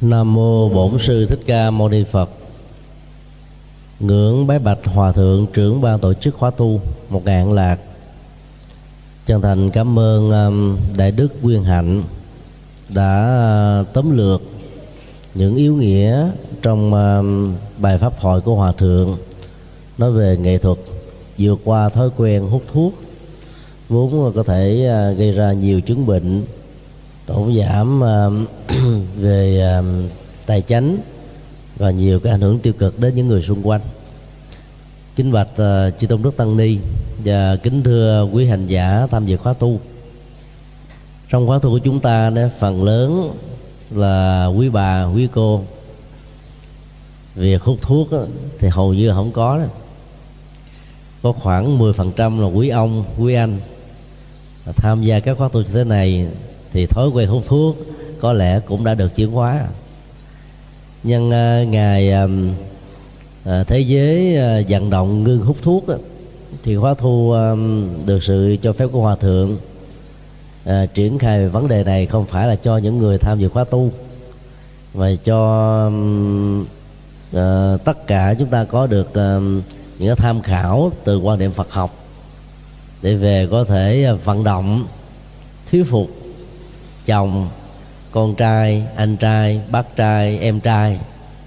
Nam mô Bổn sư Thích Ca Mâu Ni Phật. Ngưỡng bái bạch hòa thượng trưởng ban tổ chức khóa tu một ngàn lạc. Chân thành cảm ơn um, đại đức Nguyên Hạnh đã uh, tóm lược những yếu nghĩa trong um, bài pháp thoại của hòa thượng nói về nghệ thuật vượt qua thói quen hút thuốc vốn có thể uh, gây ra nhiều chứng bệnh tổn giảm um, về um, tài chánh và nhiều cái ảnh hưởng tiêu cực đến những người xung quanh. Kính bạch uh, chư tôn đức tăng ni và kính thưa quý hành giả tham dự khóa tu. Trong khóa tu của chúng ta đó, phần lớn là quý bà quý cô. Việc hút thuốc đó, thì hầu như không có đó. có khoảng 10% là quý ông quý anh tham gia các khóa tu như thế này thì thói quen hút thuốc có lẽ cũng đã được chuyển hóa. Nhân uh, ờ, ngày uh, ờ, thế giới uh, vận động ngưng hút thuốc uh, thì khóa thu uh, được sự cho phép của hòa thượng uh, triển khai về vấn đề này không phải là cho những người tham dự khóa tu mà cho um, uh, tất cả chúng ta có được uh, những tham khảo từ quan điểm Phật học để về có thể vận động thuyết phục chồng con trai anh trai bác trai em trai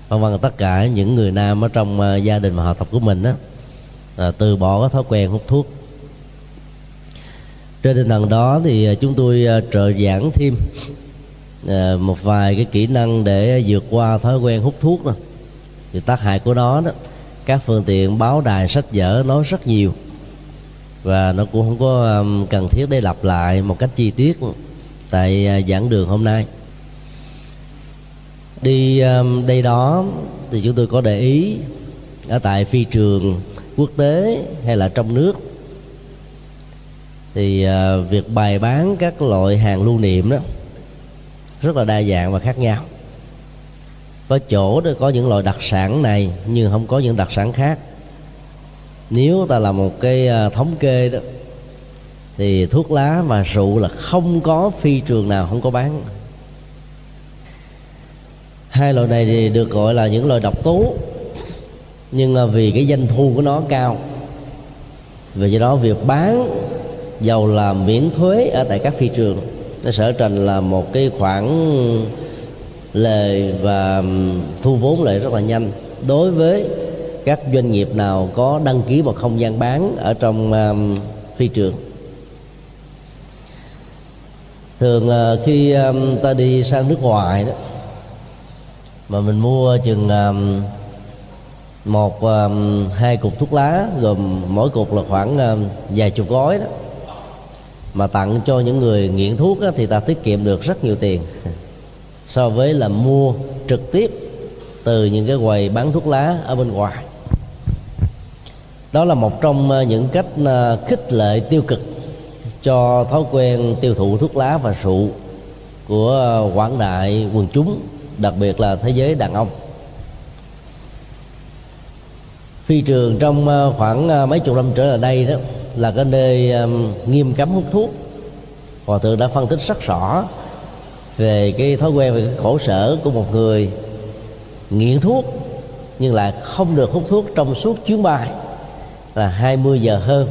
vân vân. Tất cả những người nam ở trong uh, gia đình và họ tập của mình đó à, ờ, từ bỏ cái thói quen hút thuốc. Trên tinh thần đó thì ờ, chúng tôi uh, trợ giảng thêm uh, một vài cái kỹ năng để vượt qua thói quen hút thuốc đó. thì tác hại của nó đó các phương tiện báo đài sách vở nói rất nhiều và nó cũng không có um, cần thiết để lặp lại một cách chi tiết tại à, giảng đường hôm nay. Đi à, đây đó thì chúng tôi có để ý ở tại phi trường quốc tế hay là trong nước. Thì à, việc bày bán các loại hàng lưu niệm đó rất là đa dạng và khác nhau. Có chỗ đó có những loại đặc sản này nhưng không có những đặc sản khác. Nếu ta làm một cái thống kê đó thì thuốc lá và rượu là không có phi trường nào không có bán. Hai loại này thì được gọi là những loại độc tố nhưng à, vì cái doanh thu của nó cao. Vì do đó việc bán dầu là miễn thuế ở tại các phi trường nó sở thành là một cái khoản lời và thu vốn lại rất là nhanh. Đối với các doanh nghiệp nào có đăng ký một không gian bán ở trong um, phi trường thường khi um, ta đi sang nước ngoài đó mà mình mua chừng um, một um, hai cục thuốc lá gồm mỗi cục là khoảng vài chục gói đó. Mà tặng cho những người nghiện thuốc đó, thì ta tiết kiệm được rất nhiều tiền. So với là mua trực tiếp từ những cái quầy bán thuốc lá ở bên ngoài. Đó là một trong uh, những cách uh, khích lệ tiêu cực cho thói quen tiêu thụ thuốc lá và rượu của quảng đại quần chúng, đặc biệt là thế giới đàn ông. Phi trường trong ờ, khoảng ờ, mấy chục năm trở lại đây đó, là cái nơi nghiêm cấm hút thuốc. Hòa thượng đã phân tích rất rõ về cái thói quen về cái khổ sở của một người nghiện thuốc, nhưng lại không được hút thuốc trong suốt chuyến bay là 20 giờ hơn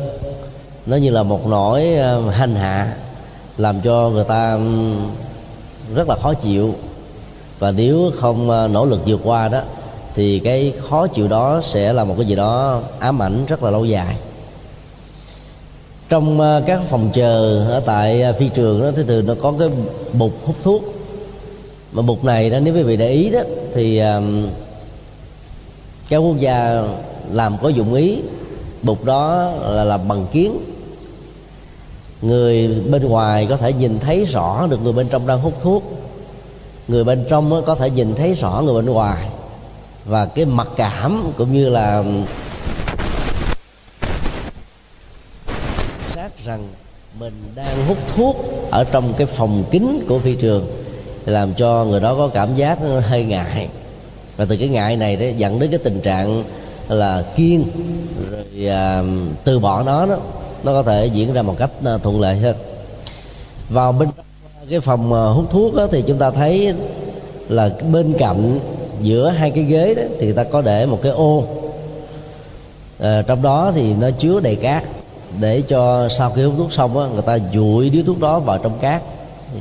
nó như là một nỗi ờ, hành hạ, làm cho người ta rất là khó chịu. Và nếu không ờ, nỗ lực vượt qua đó, thì cái khó chịu đó sẽ là một cái gì đó ám ảnh rất là lâu dài. Trong ờ, các phòng chờ ở tại phi trường đó, thì thường nó có cái bục hút thuốc. Mà bục này đó, nếu quý vị để ý đó, thì các quốc gia làm có dụng ý, bục đó là làm bằng kiến người bên ngoài có thể nhìn thấy rõ được người bên trong đang hút thuốc. Người bên trong có thể nhìn thấy rõ người bên ngoài. Và cái mặc cảm cũng như là xác rằng mình đang hút thuốc ở trong cái phòng kính của phi trường làm cho người đó có cảm giác hơi ngại. Và từ cái ngại này dẫn đến cái tình trạng là kiên rồi à, từ bỏ nó đó nó có thể diễn ra một cách ờ, thuận lợi hơn. Vào bên cái phòng ờ, hút thuốc đó, thì chúng ta thấy là bên cạnh giữa hai cái ghế đó thì ta có để một cái ô. À, trong đó thì nó chứa đầy cát để cho sau khi hút thuốc xong đó, người ta dụi điếu thuốc đó vào trong cát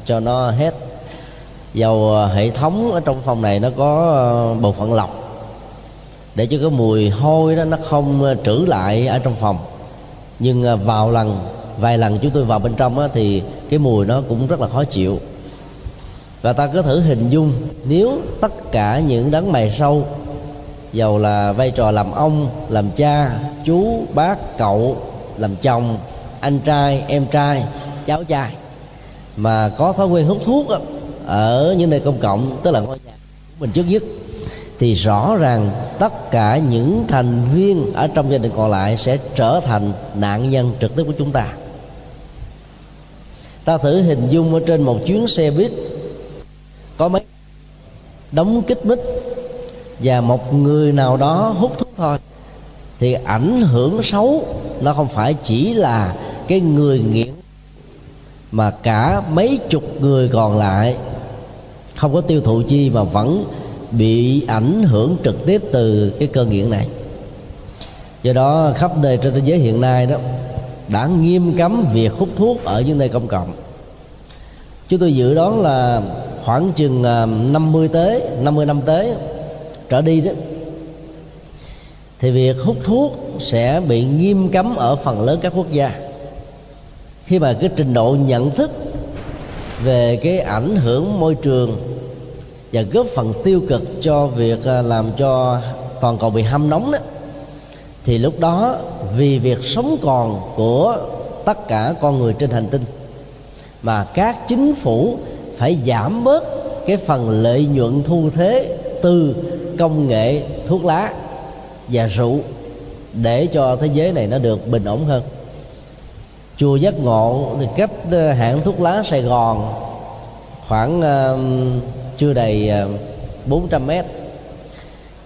cho nó hết. Dầu hệ thống ở trong phòng này nó có bộ phận lọc để cho cái mùi hôi đó nó không trữ lại ở trong phòng nhưng à, vào lần vài lần chúng tôi vào bên trong á, thì cái mùi nó cũng rất là khó chịu. Và ta có thử hình dung nếu tất cả những đấng mày sâu dầu là vai trò làm ông làm cha chú bác cậu làm chồng anh trai em trai cháu trai mà có thói quen hút thuốc á, ở những nơi công cộng tức là ngôi nhà của mình trước nhất thì rõ ràng tất cả những thành viên ở trong gia đình còn lại sẽ trở thành nạn nhân trực tiếp của chúng ta. Ta thử hình dung ở trên một chuyến xe buýt, có mấy đóng kích mít và một người nào đó hút thuốc thôi, thì ảnh hưởng xấu nó không phải chỉ là cái người nghiện mà cả mấy chục người còn lại không có tiêu thụ chi mà vẫn bị ảnh hưởng trực tiếp từ cái cơn nghiện này. Do đó, khắp nơi trên thế giới hiện nay đó, đã nghiêm cấm việc hút thuốc ở những nơi công cộng. Chúng tôi dự đoán là khoảng chừng à, 50 tới 50 năm tới trở đi đó, thì việc hút thuốc sẽ bị nghiêm cấm ở phần lớn các quốc gia. Khi mà cái trình độ nhận thức về cái ảnh hưởng môi trường và góp phần tiêu cực cho việc à, làm cho toàn cầu bị hâm nóng đó. Thì lúc đó vì việc sống còn của tất cả con người trên hành tinh mà các chính phủ phải giảm bớt cái phần lợi nhuận thu thế từ công nghệ thuốc lá và rượu để cho thế giới này nó được bình ổn hơn. Chùa giác ngộ thì cách à, hãng thuốc lá sài gòn khoảng uh, chưa đầy ờ, 400 mét.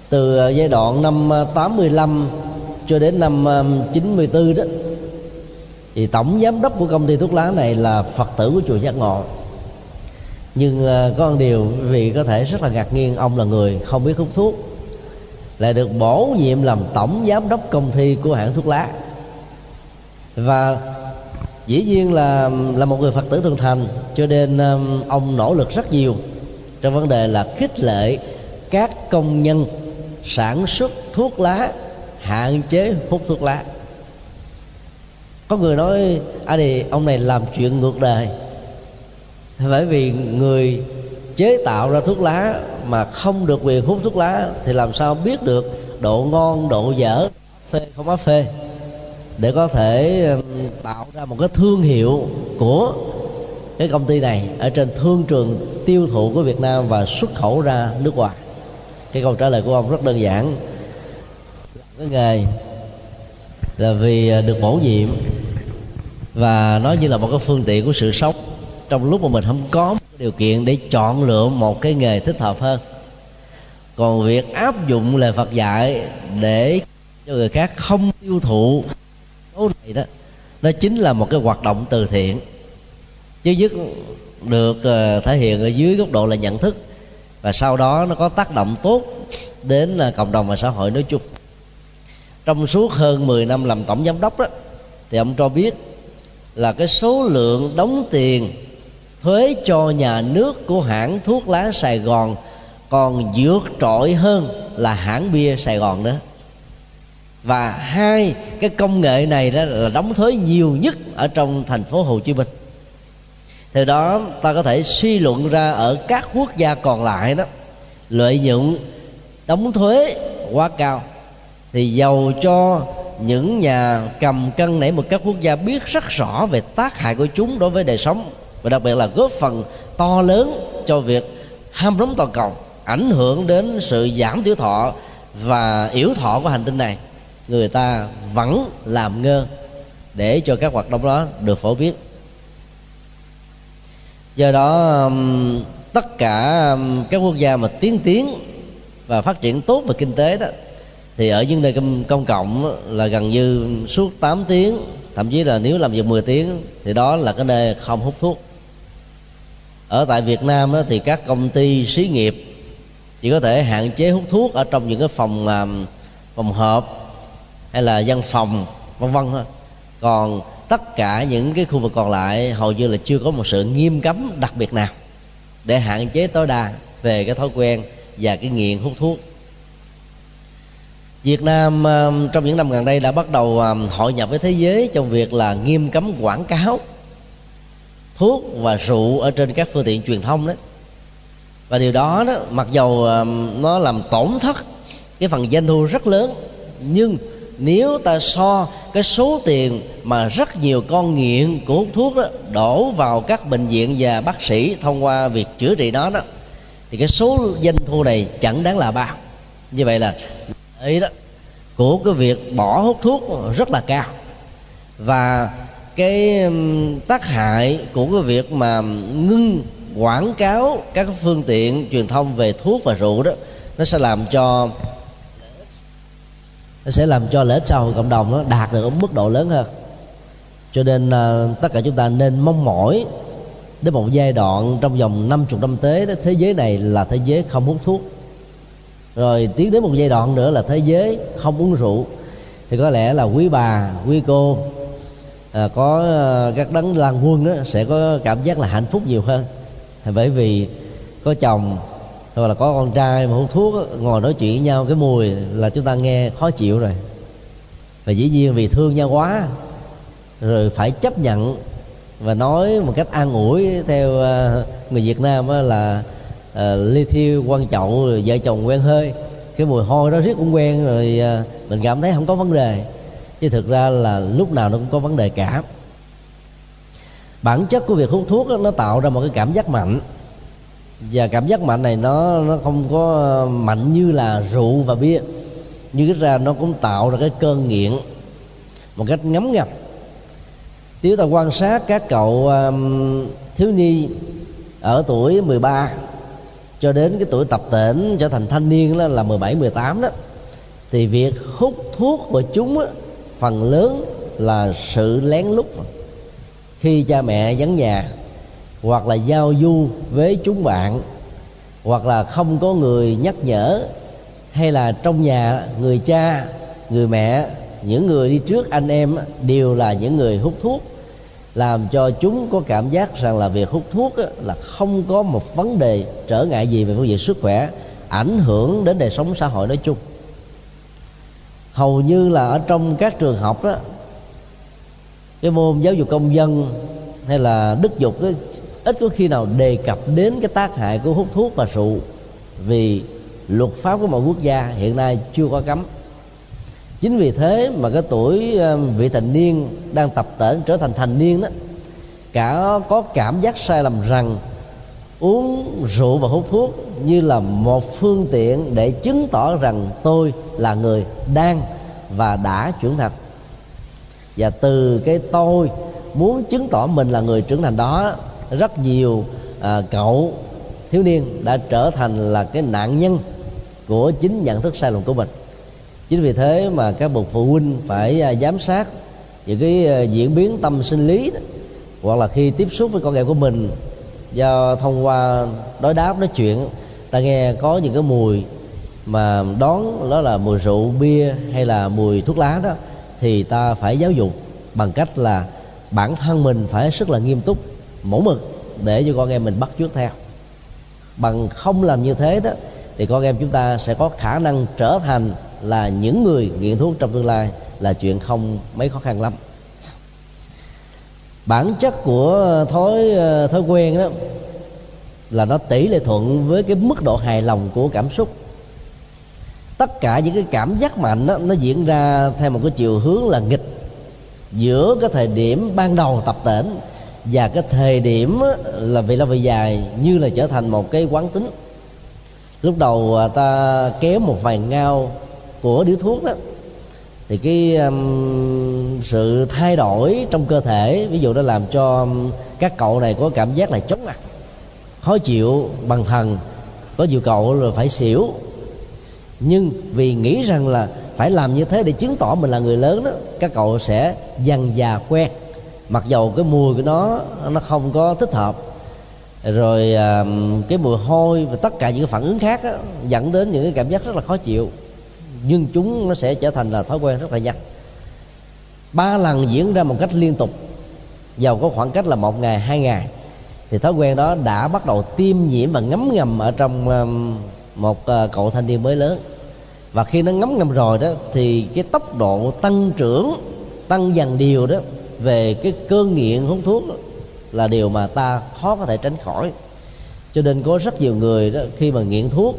Từ ờ, giai đoạn năm ờ, 85 cho đến năm 94 đó, thì tổng giám đốc của công ty thuốc lá này là phật tử của chùa giác ngộ. Nhưng có một điều vì có thể rất là ngạc nhiên, ông là người không biết hút thuốc, lại được bổ nhiệm làm tổng giám đốc công ty của hãng thuốc lá. Và dĩ nhiên là là một người phật tử thường thành, cho nên ông nỗ lực rất nhiều trong vấn đề là khích lệ các công nhân sản xuất thuốc lá, hạn chế hút thuốc lá. Có người nói à thì ông này làm chuyện ngược đời. Bởi vì người chế tạo ra thuốc lá mà không được quyền hút thuốc lá thì làm sao biết được độ ngon, độ dở, phê không có phê. Để có thể tạo ra một cái thương hiệu của cái công ty này ở trên thương trường tiêu thụ của Việt Nam và xuất khẩu ra nước ngoài. Cái câu trả lời của ông rất đơn giản. Cái nghề là vì à, được bổ nhiệm và nó như là một cái phương tiện của sự sống. Trong lúc mà mình không có điều kiện để chọn lựa một cái nghề thích hợp hơn. Còn việc áp dụng lời Phật dạy để cho người khác không tiêu thụ số này đó, nó chính là một cái hoạt động từ thiện chứ dứt được ờ, thể hiện ở dưới góc độ là nhận thức. Và sau đó nó có tác động tốt đến ờ, cộng đồng và xã hội nói chung. Trong suốt hơn 10 năm làm tổng giám đốc đó, thì ông cho biết là cái số lượng đóng tiền thuế cho nhà nước của hãng thuốc lá Sài Gòn còn vượt trội hơn là hãng bia Sài Gòn đó. Và hai, cái công nghệ này đó là đóng thuế nhiều nhất ở trong thành phố Hồ Chí Minh theo đó, ta có thể suy luận ra ở các quốc gia còn lại đó, lợi nhuận, đóng thuế quá cao. Thì giàu cho những nhà cầm cân nảy một các quốc gia biết rất rõ về tác hại của chúng đối với đời sống và đặc biệt là góp phần to lớn cho việc ham rống toàn cầu, ảnh hưởng đến sự giảm tiểu thọ và yếu thọ của hành tinh này. Người ta vẫn làm ngơ để cho các hoạt động đó được phổ biến do đó um, tất cả um, các quốc gia mà tiến tiến và phát triển tốt về kinh tế đó thì ở những nơi công, cộng là gần như suốt 8 tiếng thậm chí là nếu làm việc 10 tiếng thì đó là cái nơi không hút thuốc. Ở tại Việt Nam đó, thì các công ty xí nghiệp chỉ có thể hạn chế hút thuốc ở trong những cái phòng um, phòng họp hay là văn phòng vân vân thôi. Còn tất cả những cái khu vực còn lại hầu như là chưa có một sự nghiêm cấm đặc biệt nào để hạn chế tối đa về cái thói quen và cái nghiện hút thuốc. Việt Nam um, trong những năm gần đây đã bắt đầu um, hội nhập với thế giới trong việc là nghiêm cấm quảng cáo thuốc và rượu ở trên các phương tiện truyền thông đấy và điều đó đó, mặc dầu um, nó làm tổn thất cái phần doanh thu rất lớn, nhưng nếu ta so cái số tiền mà rất nhiều con nghiện của hút thuốc đó đổ vào các bệnh viện và bác sĩ thông qua việc chữa trị đó đó, thì cái số doanh thu này chẳng đáng là bao. Như vậy là ấy đó của cái việc bỏ hút thuốc rất là cao. Và cái tác hại của cái việc mà ngưng, quảng cáo các phương tiện truyền thông về thuốc và rượu đó, nó sẽ làm cho nó sẽ làm cho lợi ích xã hội cộng đồng nó đạt được ở mức độ lớn hơn. Cho nên uh, tất cả chúng ta nên mong mỏi đến một giai đoạn trong vòng 50 năm tới đó thế giới này là thế giới không hút thuốc. Rồi tiến đến một giai đoạn nữa là thế giới không uống rượu. Thì có lẽ là quý bà quý cô à, có à, các đấng lan quân đó, sẽ có cảm giác là hạnh phúc nhiều hơn. Bởi vì có chồng hoặc là có con trai mà hút thuốc ngồi nói chuyện với nhau cái mùi là chúng ta nghe khó chịu rồi. Và dĩ nhiên vì thương nhau quá rồi phải chấp nhận và nói một cách an ủi theo ờ, người Việt Nam là uh, ly thiêu quan trọng rồi vợ chồng quen hơi. Cái mùi hôi đó riết cũng quen rồi uh, mình cảm thấy không có vấn đề. Chứ thực ra là lúc nào nó cũng có vấn đề cả. Bản chất của việc hút thuốc đó, nó tạo ra một cái cảm giác mạnh và cảm giác mạnh này nó nó không có ờ, mạnh như là rượu và bia. Nhưng ít ra nó cũng tạo ra cái cơn nghiện một cách ngấm ngập. Nếu ta quan sát các cậu um, thiếu nhi ở tuổi 13 cho đến cái tuổi tập tễnh trở thành thanh niên đó là 17 18 đó thì việc hút thuốc của chúng đó, phần lớn là sự lén lút. Khi cha mẹ vắng nhà hoặc là giao du với chúng bạn hoặc là không có người nhắc nhở hay là trong nhà người cha người mẹ những người đi trước anh em đều là những người hút thuốc làm cho chúng có cảm giác rằng là việc hút thuốc là không có một vấn đề trở ngại gì về phương diện sức khỏe ảnh hưởng đến đời sống xã hội nói chung. Hầu như là ở trong các trường học đó cái môn giáo dục công dân hay là đức dục ấy, ít có khi nào đề cập đến cái tác hại của hút thuốc và rượu, vì luật pháp của mọi quốc gia hiện nay chưa có cấm. Chính vì thế mà cái tuổi ờ, vị thành niên đang tập tễnh trở thành thành niên đó, cả có cảm giác sai lầm rằng uống rượu và hút thuốc như là một phương tiện để chứng tỏ rằng tôi là người đang và đã trưởng thành. Và từ cái tôi muốn chứng tỏ mình là người trưởng thành đó rất nhiều à, cậu thiếu niên đã trở thành là cái nạn nhân của chính nhận thức sai lầm của mình chính vì thế mà các bậc phụ huynh phải à, giám sát những cái à, diễn biến tâm sinh lý đó. hoặc là khi tiếp xúc với con em của mình do thông qua đối đáp nói chuyện ta nghe có những cái mùi mà đón đó là mùi rượu bia hay là mùi thuốc lá đó thì ta phải giáo dục bằng cách là bản thân mình phải rất là nghiêm túc mẫu mực để cho con em mình bắt chước theo. Bằng không làm như thế đó thì con em chúng ta sẽ có khả năng trở thành là những người nghiện thuốc trong tương lai là chuyện không mấy khó khăn lắm. Bản chất của thói ờ, thói quen đó là nó tỷ lệ thuận với cái mức độ hài lòng của cảm xúc. Tất cả những cái cảm giác mạnh đó, nó diễn ra theo một cái chiều hướng là nghịch giữa cái thời điểm ban đầu tập tễnh và cái thời điểm là vì lâu vị dài như là trở thành một cái quán tính. Lúc đầu à, ta kéo một vài ngao của điếu thuốc đó thì cái um, sự thay đổi trong cơ thể ví dụ nó làm cho các cậu này có cảm giác là chóng mặt khó chịu bằng thần có nhiều cậu là phải xỉu. Nhưng vì nghĩ rằng là phải làm như thế để chứng tỏ mình là người lớn đó các cậu sẽ dần già quen mặc dầu cái mùi của nó nó không có thích hợp rồi à, cái mùi hôi và tất cả những phản ứng khác đó, dẫn đến những cái cảm giác rất là khó chịu. Nhưng chúng nó sẽ trở thành là thói quen rất là nhanh. Ba lần diễn ra một cách liên tục giàu có khoảng cách là một ngày hai ngày thì thói quen đó đã bắt đầu tiêm nhiễm và ngấm ngầm ở trong à, một à, cậu thanh niên mới lớn. Và khi nó ngấm ngầm rồi đó thì cái tốc độ tăng trưởng tăng dần điều đó về cái cơn nghiện hút thuốc đó, là điều mà ta khó có thể tránh khỏi. Cho nên có rất nhiều người đó khi mà nghiện thuốc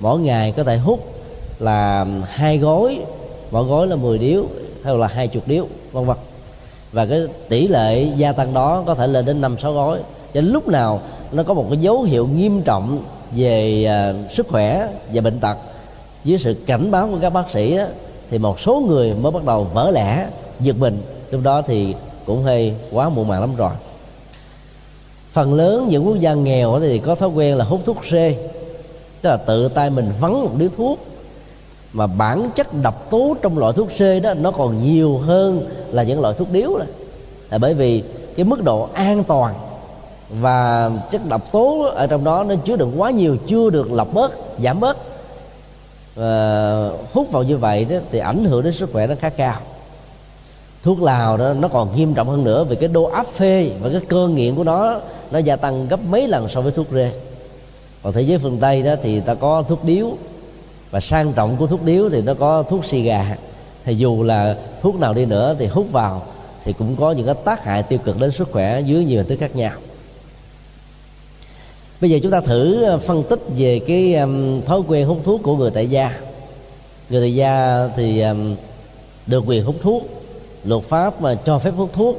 mỗi ngày có thể hút là hai gói mỗi gói là 10 điếu hay là hai chục điếu vân vân. Và cái tỷ lệ gia tăng đó có thể lên đến năm sáu gói. Cho lúc nào nó có một cái dấu hiệu nghiêm trọng về uh, sức khỏe và bệnh tật dưới sự cảnh báo của các bác sĩ á, thì một số người mới bắt đầu vỡ lẽ giật mình lúc đó thì cũng hơi quá muộn màng lắm rồi. Phần lớn những quốc gia nghèo thì có thói quen là hút thuốc rê tức là tự tay mình vắn một điếu thuốc. Mà bản chất độc tố trong loại thuốc xê đó, nó còn nhiều hơn là những loại thuốc điếu đó. Là bởi vì cái mức độ an toàn và chất độc tố ở trong đó nó chứa đựng quá nhiều, chưa được lọc bớt, giảm bớt. Và hút vào như vậy đó thì ảnh hưởng đến sức khỏe nó khá cao thuốc lào đó nó còn nghiêm trọng hơn nữa vì cái đô áp phê và cái cơ nghiện của nó nó gia tăng gấp mấy lần so với thuốc rê. Còn thế giới phương tây đó thì ta có thuốc điếu và sang trọng của thuốc điếu thì nó có thuốc xì gà. Thì dù là thuốc nào đi nữa thì hút vào thì cũng có những cái tác hại tiêu cực đến sức khỏe dưới nhiều hình thức khác nhau. Bây giờ chúng ta thử ờ, phân tích về cái um, thói quen hút thuốc của người tại gia. Người tại gia thì um, được quyền hút thuốc luật pháp mà cho phép hút thuốc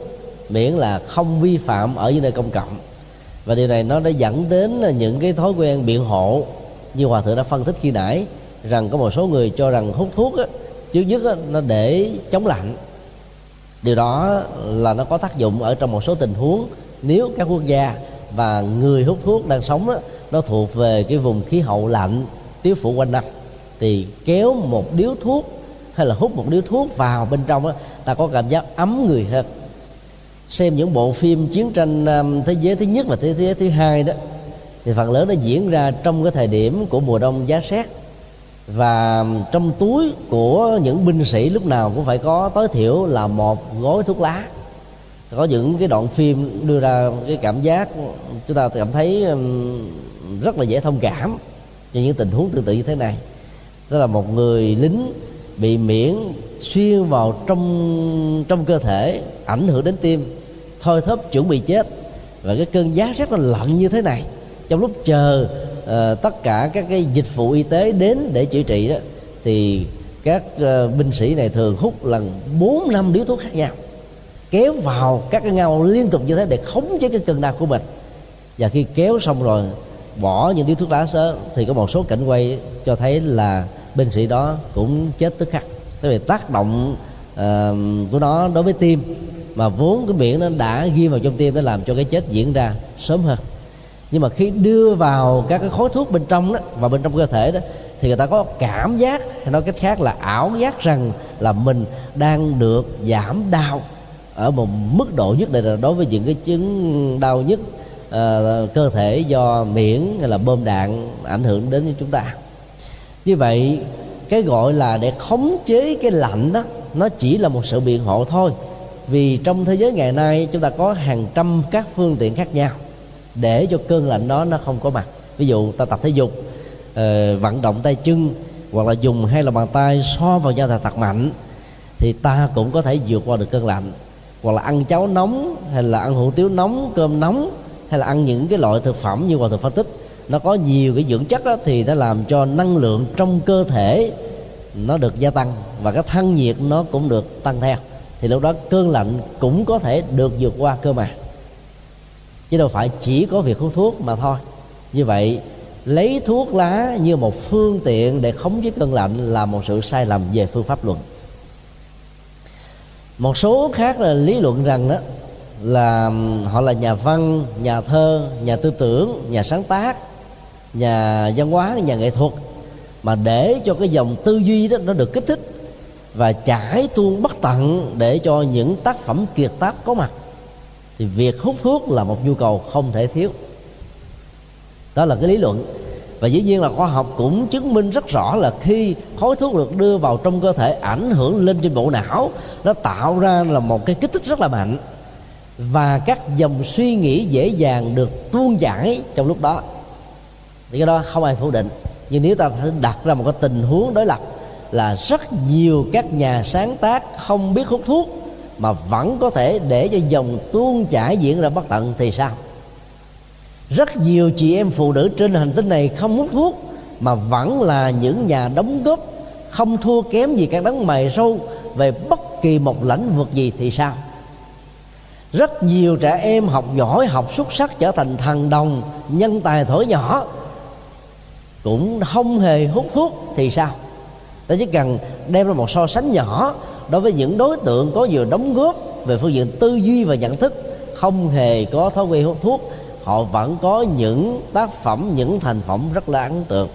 miễn là không vi phạm ở những nơi công cộng. Và điều này nó đã dẫn đến những cái thói quen biện hộ như hòa thượng đã phân tích khi nãy rằng có một số người cho rằng hút thuốc á, trước nhất á, nó để chống lạnh. Điều đó là nó có tác dụng ở trong một số tình huống. Nếu các quốc gia và người hút thuốc đang sống á nó thuộc về cái vùng khí hậu lạnh tiếu phủ quanh năm thì kéo một điếu thuốc hay là hút một điếu thuốc vào bên trong đó, ta có cảm giác ấm người hơn. Xem những bộ phim chiến tranh um, thế giới thứ nhất và thế giới thứ hai đó thì phần lớn nó diễn ra trong cái thời điểm của mùa đông giá rét và um, trong túi của những binh sĩ lúc nào cũng phải có tối thiểu là một gói thuốc lá. Có những cái đoạn phim đưa ra cái cảm giác chúng ta cảm thấy um, rất là dễ thông cảm cho những tình huống tương tự như thế này. Đó là một người lính bị miễn xuyên vào trong trong cơ thể ảnh hưởng đến tim. Thôi thóp chuẩn bị chết. Và cái cơn giá rất là lạnh như thế này. Trong lúc chờ uh, tất cả các cái dịch vụ y tế đến để chữa trị đó thì các uh, binh sĩ này thường hút lần bốn năm điếu thuốc khác nhau. Kéo vào các cái ngao liên tục như thế để khống chế cái cơn đau của mình. Và khi kéo xong rồi bỏ những điếu thuốc lá sớ thì có một số cảnh quay cho thấy là binh sĩ đó cũng chết tức khắc. Tại vì tác động uh, của nó đối với tim mà vốn cái miệng nó đã ghi vào trong tim nó làm cho cái chết diễn ra sớm hơn. Nhưng mà khi đưa vào các cái khối thuốc bên trong đó và bên trong cơ thể đó thì người ta có cảm giác hay nói cách khác là ảo giác rằng là mình đang được giảm đau ở một mức độ nhất định là đối với những cái chứng đau nhất uh, cơ thể do miễn hay là bơm đạn ảnh hưởng đến với chúng ta như vậy cái gọi là để khống chế cái lạnh đó nó chỉ là một sự biện hộ thôi. Vì trong thế giới ngày nay chúng ta có hàng trăm các phương tiện khác nhau. Để cho cơn lạnh đó nó không có mặt. Ví dụ ta tập thể dục uh, vận động tay chân hoặc là dùng hai lòng bàn tay so vào nhau thật thật mạnh thì ta cũng có thể vượt qua được cơn lạnh. Hoặc là ăn cháo nóng hay là ăn hủ tiếu nóng cơm nóng hay là ăn những cái loại thực phẩm như hòa thượng phân tích nó có nhiều cái dưỡng chất đó, thì nó làm cho năng lượng trong cơ thể nó được gia tăng và cái thân nhiệt nó cũng được tăng theo. Thì lúc đó cơn lạnh cũng có thể được vượt qua cơ mà. Chứ đâu phải chỉ có việc hút thuốc mà thôi. Như vậy lấy thuốc lá như một phương tiện để khống chế cơn lạnh là một sự sai lầm về phương pháp luận. Một số khác là lý luận rằng đó là họ là nhà văn nhà thơ nhà tư tưởng nhà sáng tác nhà văn hóa nhà nghệ thuật mà để cho cái dòng tư duy đó nó được kích thích và trải tuôn bất tận để cho những tác phẩm kiệt tác có mặt, thì việc hút thuốc là một nhu cầu không thể thiếu. Đó là cái lý luận. Và dĩ nhiên là khoa học cũng chứng minh rất rõ là khi khói thuốc được đưa vào trong cơ thể ảnh hưởng lên trên bộ não, nó tạo ra là một cái kích thích rất là mạnh. Và các dòng suy nghĩ dễ dàng được tuôn chảy trong lúc đó thì cái đó không ai phủ định. Nhưng nếu ta đặt ra một cái tình huống đối lập là rất nhiều các nhà sáng tác không biết hút thuốc mà vẫn có thể để cho dòng tuôn chảy diễn ra bất tận thì sao? Rất nhiều chị em phụ nữ trên hành tinh này không hút thuốc mà vẫn là những nhà đóng góp không thua kém gì các đấng mày râu về bất kỳ một lĩnh vực gì thì sao? Rất nhiều trẻ em học giỏi, học xuất sắc trở thành thần đồng, nhân tài thổi nhỏ cũng không hề hút thuốc thì sao? Ta chỉ cần đem ra một so sánh nhỏ đối với những đối tượng có nhiều đóng góp về phương diện tư duy và nhận thức, không hề có thói quen hút thuốc, họ vẫn có những tác phẩm, những thành phẩm rất là ấn tượng.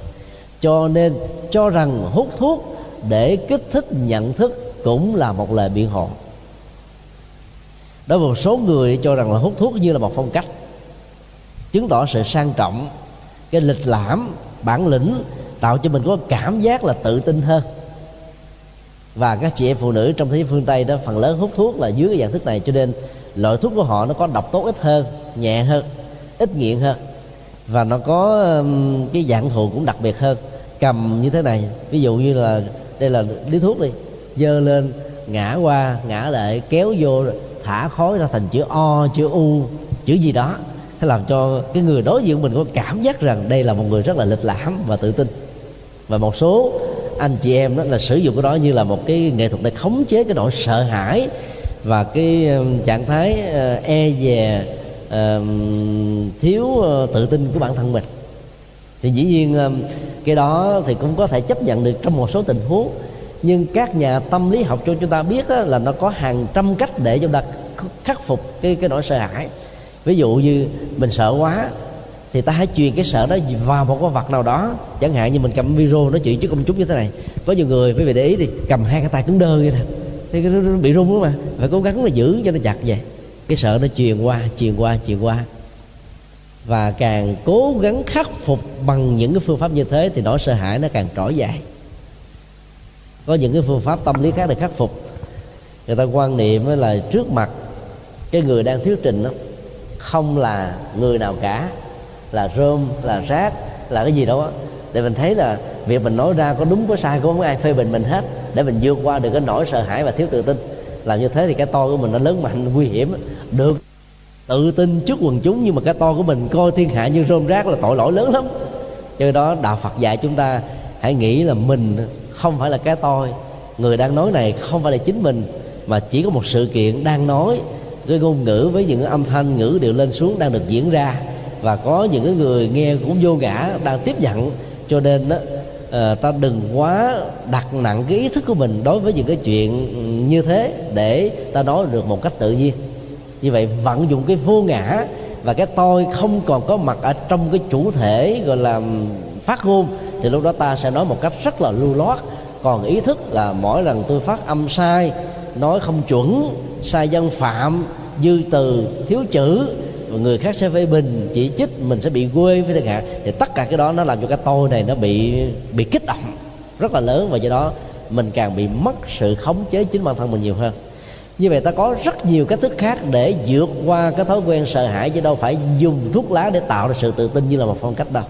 Cho nên cho rằng hút thuốc để kích thích nhận thức cũng là một lời biện hộ. Đối với một số người cho rằng là hút thuốc như là một phong cách, chứng tỏ sự sang trọng, cái lịch lãm bản lĩnh, tạo cho mình có cảm giác là tự tin hơn. Và các chị em phụ nữ trong thế giới phương tây đó, phần lớn hút thuốc là dưới cái dạng thức này, cho nên loại thuốc của họ nó có độc tố ít hơn, nhẹ hơn, ít nghiện hơn. Và nó có cái dạng thù cũng đặc biệt hơn. Cầm như thế này, ví dụ như là, đây là điếu thuốc đi, dơ lên, ngã qua, ngã lại, kéo vô, thả khói ra thành chữ o, chữ u, chữ gì đó thế làm cho cái người đối diện mình có cảm giác rằng đây là một người rất là lịch lãm và tự tin. Và một số anh chị em đó là sử dụng cái đó như là một cái nghệ thuật để khống chế cái nỗi sợ hãi và cái trạng thái ờ, e dè thiếu ờ, tự tin của bản thân mình. Thì dĩ nhiên cái đó thì cũng có thể chấp nhận được trong một số tình huống. Nhưng các nhà tâm lý học cho chúng ta biết là nó có hàng trăm cách để chúng ta khắc phục cái cái nỗi sợ hãi ví dụ như mình sợ quá, thì ta hãy truyền cái sợ đó vào một con vật nào đó. Chẳng hạn như mình cầm video nói chuyện trước công chúng như thế này. Có nhiều người, quý vị để ý thì cầm hai cái tay cứng đơ vậy nè. Thì nó bị rung đó mà. Phải cố gắng là giữ cho nó chặt vậy. Cái sợ nó truyền qua truyền qua truyền qua. Và càng cố gắng khắc phục bằng những cái phương pháp như thế thì nỗi sợ hãi nó càng trỗi dậy. Có những cái phương pháp tâm lý khác để khắc phục. Người ta quan niệm là trước mặt cái người đang thuyết trình đó không là người nào cả, là rơm, là rác, là cái gì đó để mình thấy là việc mình nói ra có đúng, có sai không có ai phê bình mình hết, để mình vượt qua được cái nỗi sợ hãi và thiếu tự tin. Làm như thế thì cái to của mình nó lớn mạnh nguy hiểm được tự tin trước quần chúng, nhưng mà cái to của mình coi thiên hạ như rôm rác là tội lỗi lớn lắm. Cho đó đạo phật dạy chúng ta hãy nghĩ là mình không phải là cái tôi người đang nói này không phải là chính mình, mà chỉ có một sự kiện đang nói cái ngôn ngữ với những âm thanh ngữ điệu lên xuống đang được diễn ra. Và có những cái người nghe cũng vô ngã đang tiếp nhận. Cho nên đó à, ờ, ta đừng quá đặt nặng cái ý thức của mình đối với những cái chuyện như thế để ta nói được một cách tự nhiên. Như vậy vận dụng cái vô ngã và cái tôi không còn có mặt ở trong cái chủ thể gọi là phát ngôn thì lúc đó ta sẽ nói một cách rất là lưu loát. Còn ý thức là mỗi lần tôi phát âm sai nói không chuẩn sai dân phạm dư từ, thiếu chữ và người khác sẽ phê bình, chỉ trích mình sẽ bị quê với thiên hạ thì tất cả cái đó nó làm cho cái tôi này nó bị bị kích động rất là lớn, và do đó mình càng bị mất sự khống chế chính bản thân mình nhiều hơn. Như vậy ta có rất nhiều cách thức khác để vượt qua cái thói quen sợ hãi, chứ đâu phải dùng thuốc lá để tạo ra sự tự tin như là một phong cách đâu.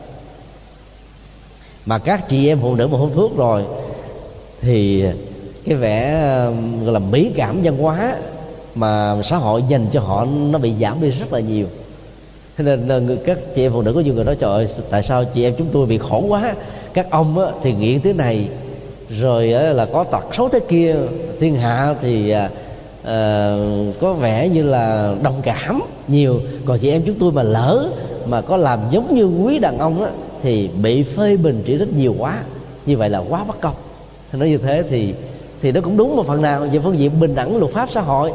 Mà các chị em phụ nữ mà hút thuốc rồi, thì cái vẻ gọi là mỹ cảm văn hóa mà xã hội dành cho họ nó bị giảm đi rất là nhiều. Thế nên người các chị em phụ nữ có nhiều người nói trời ơi tại sao chị em chúng tôi bị khổ quá? Các ông á, thì nghiện thứ này rồi á, là có tật xấu thế kia thiên hạ thì à, à, có vẻ như là đồng cảm nhiều. Còn chị em chúng tôi mà lỡ mà có làm giống như quý đàn ông á, thì bị phê bình chỉ rất nhiều quá. Như vậy là quá bất công. Nói như thế thì thì nó cũng đúng một phần nào. Về phương diện bình đẳng luật pháp xã hội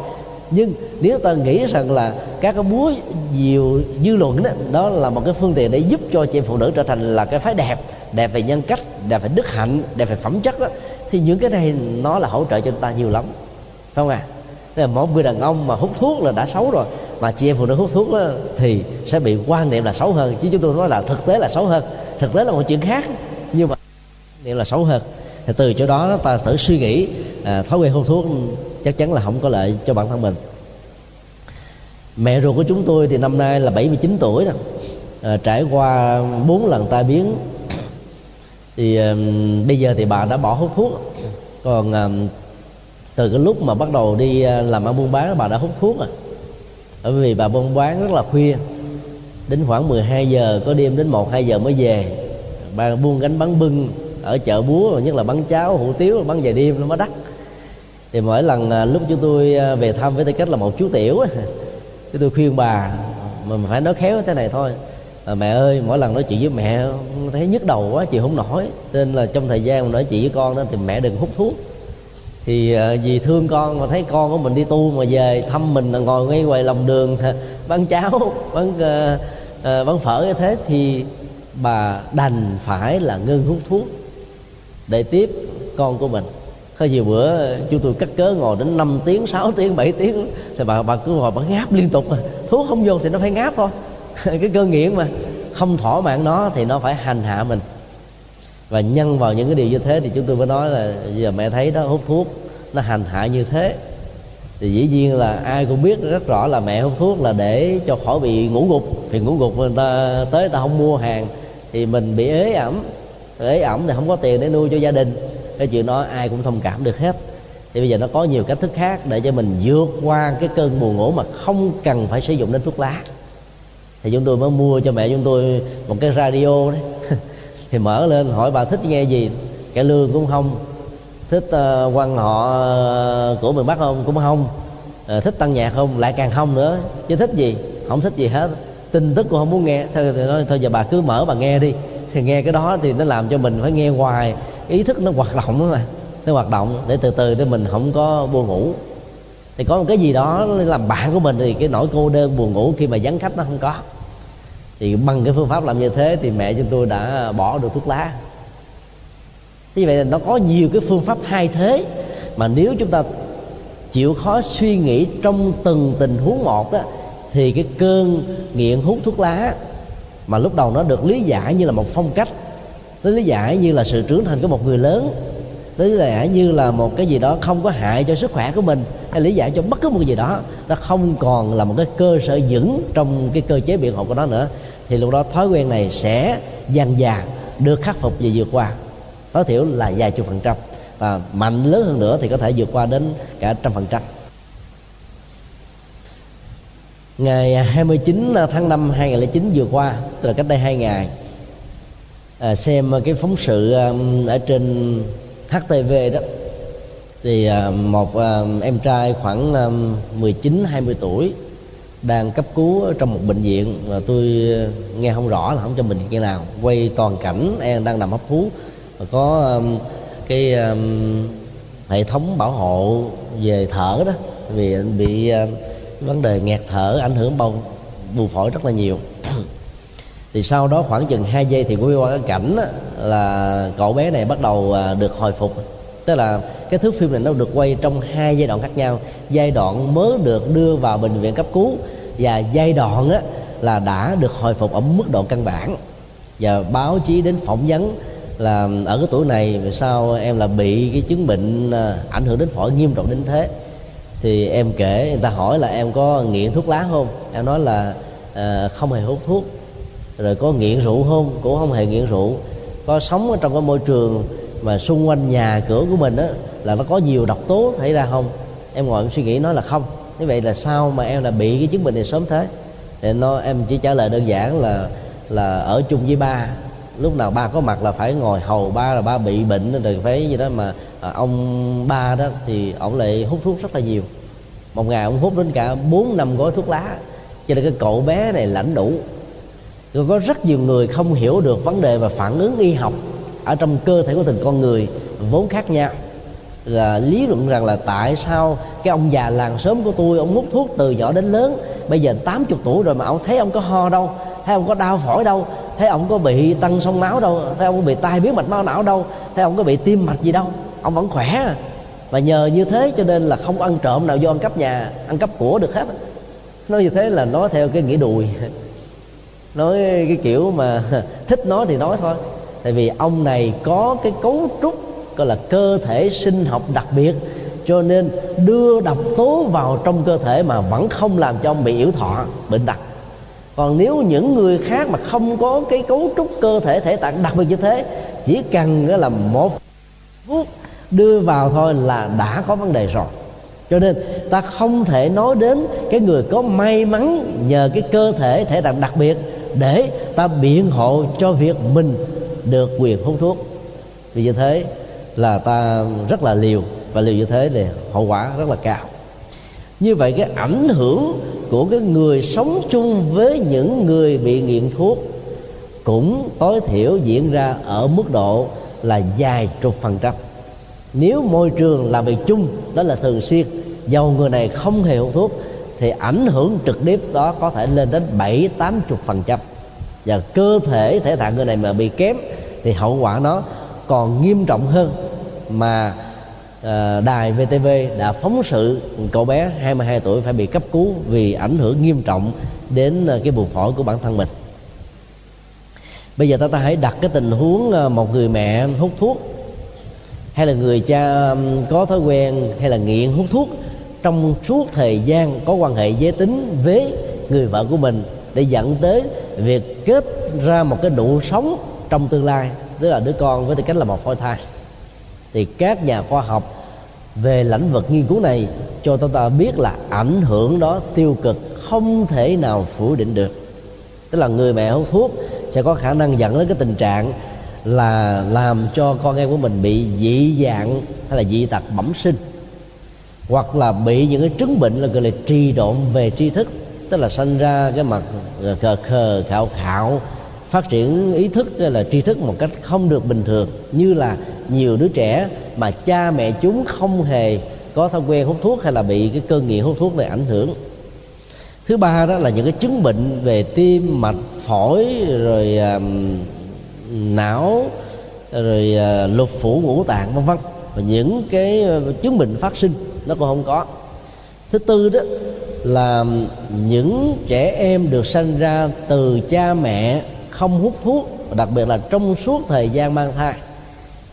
nhưng nếu ta nghĩ rằng là các cái múa nhiều dư luận đó, đó là một cái phương tiện để giúp cho chị em phụ nữ trở thành là cái phái đẹp đẹp về nhân cách đẹp về đức hạnh đẹp về phẩm chất đó thì những cái này nó là hỗ trợ cho chúng ta nhiều lắm. Phải không à là một người đàn ông mà hút thuốc là đã xấu rồi mà chị em phụ nữ hút thuốc đó, thì sẽ bị quan niệm là xấu hơn. Chứ chúng tôi nói là thực tế là xấu hơn. Thực tế là một chuyện khác nhưng mà niệm là xấu hơn. Thì từ chỗ đó ta thử suy nghĩ à, thói quen hút thuốc chắc chắn là không có lợi cho bản thân mình. Mẹ ruột của chúng tôi thì năm nay là 79 tuổi rồi à, ờ, trải qua bốn lần tai biến thì à, bây giờ thì bà đã bỏ hút thuốc. Còn à, từ cái lúc mà bắt đầu đi ờ, làm ăn buôn bán bà đã hút thuốc rồi. Bởi vì bà buôn bán rất là khuya đến khoảng 12 giờ có đêm đến 1 2 giờ mới về. Bà buôn gánh bán bưng ở chợ búa nhất là bán cháo hủ tiếu bán về đêm nó mới đắt thì mỗi lần à, lúc chúng tôi à, về thăm với tư cách là một chú tiểu thì tôi khuyên bà mà phải nói khéo thế này thôi. À, mẹ ơi mỗi lần nói chuyện với mẹ thấy nhức đầu quá chị không nổi nên là trong thời gian nói chuyện với con đó thì mẹ đừng hút thuốc. Thì à, vì thương con mà thấy con của mình đi tu mà về thăm mình là ngồi ngay ngoài lòng đường bán cháo bán uh, bán phở như thế thì bà đành phải là ngưng hút thuốc để tiếp con của mình có nhiều bữa chúng tôi cắt cớ ngồi đến 5 tiếng 6 tiếng 7 tiếng, thì bà bà cứ ngồi bà ngáp liên tục mà. Thuốc không vô thì nó phải ngáp thôi. Cái cơ nghiện mà, không thỏa mãn nó thì nó phải hành hạ mình. Và nhân vào những cái điều như thế thì chúng tôi mới nói là giờ mẹ thấy đó, hút thuốc nó hành hạ như thế. Thì dĩ nhiên là ai cũng biết rất rõ là mẹ hút thuốc là để cho khỏi bị ngủ gục. Thì ngủ gục người ta tới ta không mua hàng thì mình bị ế ẩm. Ế ẩm thì không có tiền để nuôi cho gia đình cái chuyện đó ai cũng thông cảm được hết. Thì bây giờ nó có nhiều cách thức khác để cho mình vượt qua cái cơn buồn ngủ mà không cần phải sử dụng đến thuốc lá. Thì chúng tôi mới mua cho mẹ chúng tôi một cái radio đấy. Thì mở lên hỏi bà thích nghe gì? Cái lương cũng không. Thích ờ, uh, quan họ ờ, của miền bắc không? Cũng không. Uh, thích tăng nhạc không? Lại càng không nữa. Chứ thích gì? Không thích gì hết. Tin tức cũng không muốn nghe. Thôi thì nói thôi giờ bà cứ mở bà nghe đi. Thì nghe cái đó thì nó làm cho mình phải nghe hoài ý thức nó hoạt động đó mà. Nó hoạt động để từ từ để mình không có buồn ngủ. Thì có một cái gì đó làm bạn của mình thì cái nỗi cô đơn buồn ngủ khi mà vắng khách nó không có. Thì bằng cái phương pháp làm như thế thì mẹ chúng tôi đã bỏ được thuốc lá. Như vậy là nó có nhiều cái phương pháp thay thế mà nếu chúng ta chịu khó suy nghĩ trong từng tình huống một đó thì cái cơn nghiện hút thuốc lá mà lúc đầu nó được lý giải như là một phong cách nó lý giải như là sự trưởng thành của một người lớn. Nó lý giải như là một cái gì đó không có hại cho sức khỏe của mình. Hay lý giải cho bất cứ một cái gì đó, nó không còn là một cái cơ sở vững trong cái cơ chế biện hộ của nó nữa. Thì lúc đó thói quen này sẽ dần dà được khắc phục và vượt qua. Tối thiểu là vài chục phần trăm. Và mạnh lớn hơn nữa thì có thể vượt qua đến cả trăm phần trăm. Ngày 29 tháng 5 2009 vừa qua, tức là cách đây hai ngày à, xem ờ, cái phóng sự à, ở trên HTV đó. Thì à, một à, em trai khoảng 19 20 tuổi đang cấp cứu trong một bệnh viện mà tôi nghe không rõ là không cho mình như nào. Quay toàn cảnh em đang nằm hấp hú và có um, cái um, hệ thống bảo hộ về thở đó. Vì bị um, vấn đề nghẹt thở ảnh hưởng bầu bù phổi rất là nhiều thì sau đó khoảng chừng 2 giây thì quay qua cái cảnh đó, là cậu bé này bắt đầu à, được hồi phục. Tức là cái thước phim này nó được quay trong hai giai đoạn khác nhau. Giai đoạn mới được đưa vào bệnh viện cấp cứu và giai đoạn á, là đã được hồi phục ở mức độ căn bản. Và báo chí đến phỏng vấn là ở cái tuổi này sao em là bị cái chứng bệnh à, ảnh hưởng đến phổi nghiêm trọng đến thế. Thì em kể người ta hỏi là em có nghiện thuốc lá không? Em nói là à, không hề hút thuốc rồi có nghiện rượu không? Cũng không hề nghiện rượu. Có sống ở trong cái môi trường mà xung quanh nhà cửa của mình á là nó có nhiều độc tố xảy ra không? Em ngồi em suy nghĩ nói là không. Như vậy là sao mà em là bị cái chứng bệnh này sớm thế? Thì nó em chỉ trả lời đơn giản là là ở chung với ba. Lúc nào ba có mặt là phải ngồi hầu ba là ba bị bệnh rồi phải gì đó mà à, ông ba đó thì ông lại hút thuốc rất là nhiều. Một ngày ông hút đến cả bốn năm gói thuốc lá. Cho nên cái cậu bé này lãnh đủ rồi có rất nhiều người không hiểu được vấn đề và phản ứng y học ở trong cơ thể của từng con người vốn khác nhau. Là lý luận rằng là tại sao cái ông già làng sớm của tôi, ông hút thuốc từ nhỏ đến lớn, bây giờ 80 tuổi rồi mà ông thấy ông có ho đâu, thấy ông có đau phổi đâu, thấy ông có bị tăng sông máu đâu, thấy ông có bị tai biến mạch máu não đâu, thấy ông có bị tim mạch gì đâu, ông vẫn khỏe. Và nhờ như thế cho nên là không ăn trộm nào vô ăn cắp nhà, ăn cắp của được hết. Nói như thế là nói theo cái nghĩa đùi nói cái kiểu mà thích nói thì nói thôi. Tại vì ông này có cái cấu trúc, gọi là cơ thể sinh học đặc biệt, cho nên đưa độc tố vào trong cơ thể mà vẫn không làm cho ông bị yếu thọ, bệnh tật. Còn nếu những người khác mà không có cái cấu trúc cơ thể thể tạng đặc biệt như thế, chỉ cần là, một phút đưa vào thôi là đã có vấn đề rồi. Cho nên ta không thể nói đến cái người có may mắn nhờ cái cơ thể thể tạng đặc biệt để ta biện hộ cho việc mình được quyền hút thuốc. Vì như thế là ta rất là liều, và liều như thế thì hậu quả rất là cao. Như vậy cái ảnh hưởng của cái người sống chung với những người bị nghiện thuốc cũng tối thiểu diễn ra ở mức độ là vài chục phần trăm. Nếu môi trường làm việc chung, đó là thường xuyên, dầu người này không hề hút thuốc thì ảnh hưởng trực tiếp đó có thể lên đến bảy tám chục phần trăm. Và cơ thể thể tạng người này mà bị kém thì hậu quả nó còn nghiêm trọng hơn mà uh, đài VTV đã phóng sự cậu bé 22 tuổi phải bị cấp cứu vì ảnh hưởng nghiêm trọng đến uh, cái buồng phổi của bản thân mình. Bây giờ ta ta hãy đặt cái tình huống uh, một người mẹ hút thuốc hay là người cha có thói quen hay là nghiện hút thuốc trong suốt thời gian có quan hệ giới tính với người vợ của mình để dẫn tới việc kết ra một cái đủ sống trong tương lai, tức là đứa con với tư cách là một phôi thai. Thì các nhà khoa học về lĩnh vực nghiên cứu này cho chúng ta biết là ảnh hưởng đó tiêu cực không thể nào phủ định được. Tức là người mẹ hút thuốc sẽ có khả năng dẫn đến cái tình trạng là làm cho con em của mình bị dị dạng hay là dị tật bẩm sinh hoặc là bị những cái chứng bệnh là gọi là trì độn về tri thức tức là sinh ra cái mặt khờ khờ khạo khạo phát triển ý thức là tri thức một cách không được bình thường. Như là nhiều đứa trẻ mà cha mẹ chúng không hề có thói quen hút thuốc hay là bị cái cơn nghiện hút thuốc này ảnh hưởng. Thứ ba đó là những cái chứng bệnh về tim mạch phổi rồi um, não rồi uh, lục phủ ngũ tạng vân vân. Và những cái ờ, chứng bệnh phát sinh nó cũng không có. Thứ tư đó là những trẻ em được sinh ra từ cha mẹ không hút thuốc, đặc biệt là trong suốt thời gian mang thai,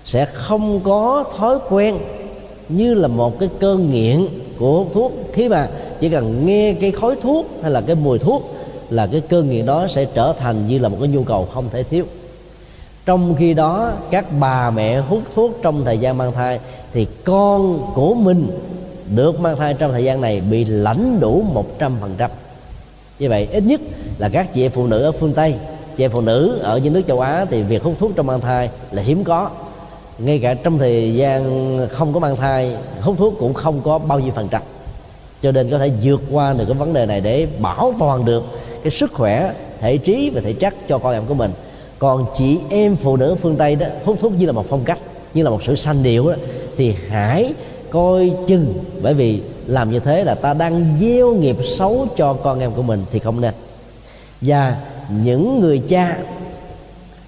sẽ không có thói quen như là một cái cơn nghiện của hút thuốc. Khi mà chỉ cần nghe cái khói thuốc hay là cái mùi thuốc là cái cơn nghiện đó sẽ trở thành như là một cái nhu cầu không thể thiếu. Trong khi đó, các bà mẹ hút thuốc trong thời gian mang thai thì con của mình được mang thai trong thời gian này bị lãnh đủ một trăm phần trăm. Như vậy, ít nhất là các chị em phụ nữ ở phương tây, chị em phụ nữ ở những nước châu á thì việc hút thuốc trong mang thai là hiếm có. Ngay cả trong thời gian không có mang thai, hút thuốc cũng không có bao nhiêu phần trăm. Cho nên có thể vượt qua được cái vấn đề này để bảo toàn được cái sức khỏe, thể trí và thể chất cho con em của mình. Còn chị em phụ nữ phương tây đó, hút thuốc như là một phong cách, như là một sự sanh điệu đó, thì hãy coi chừng. Bởi vì làm như thế là ta đang gieo nghiệp xấu cho con em của mình thì không nên. Và những người cha,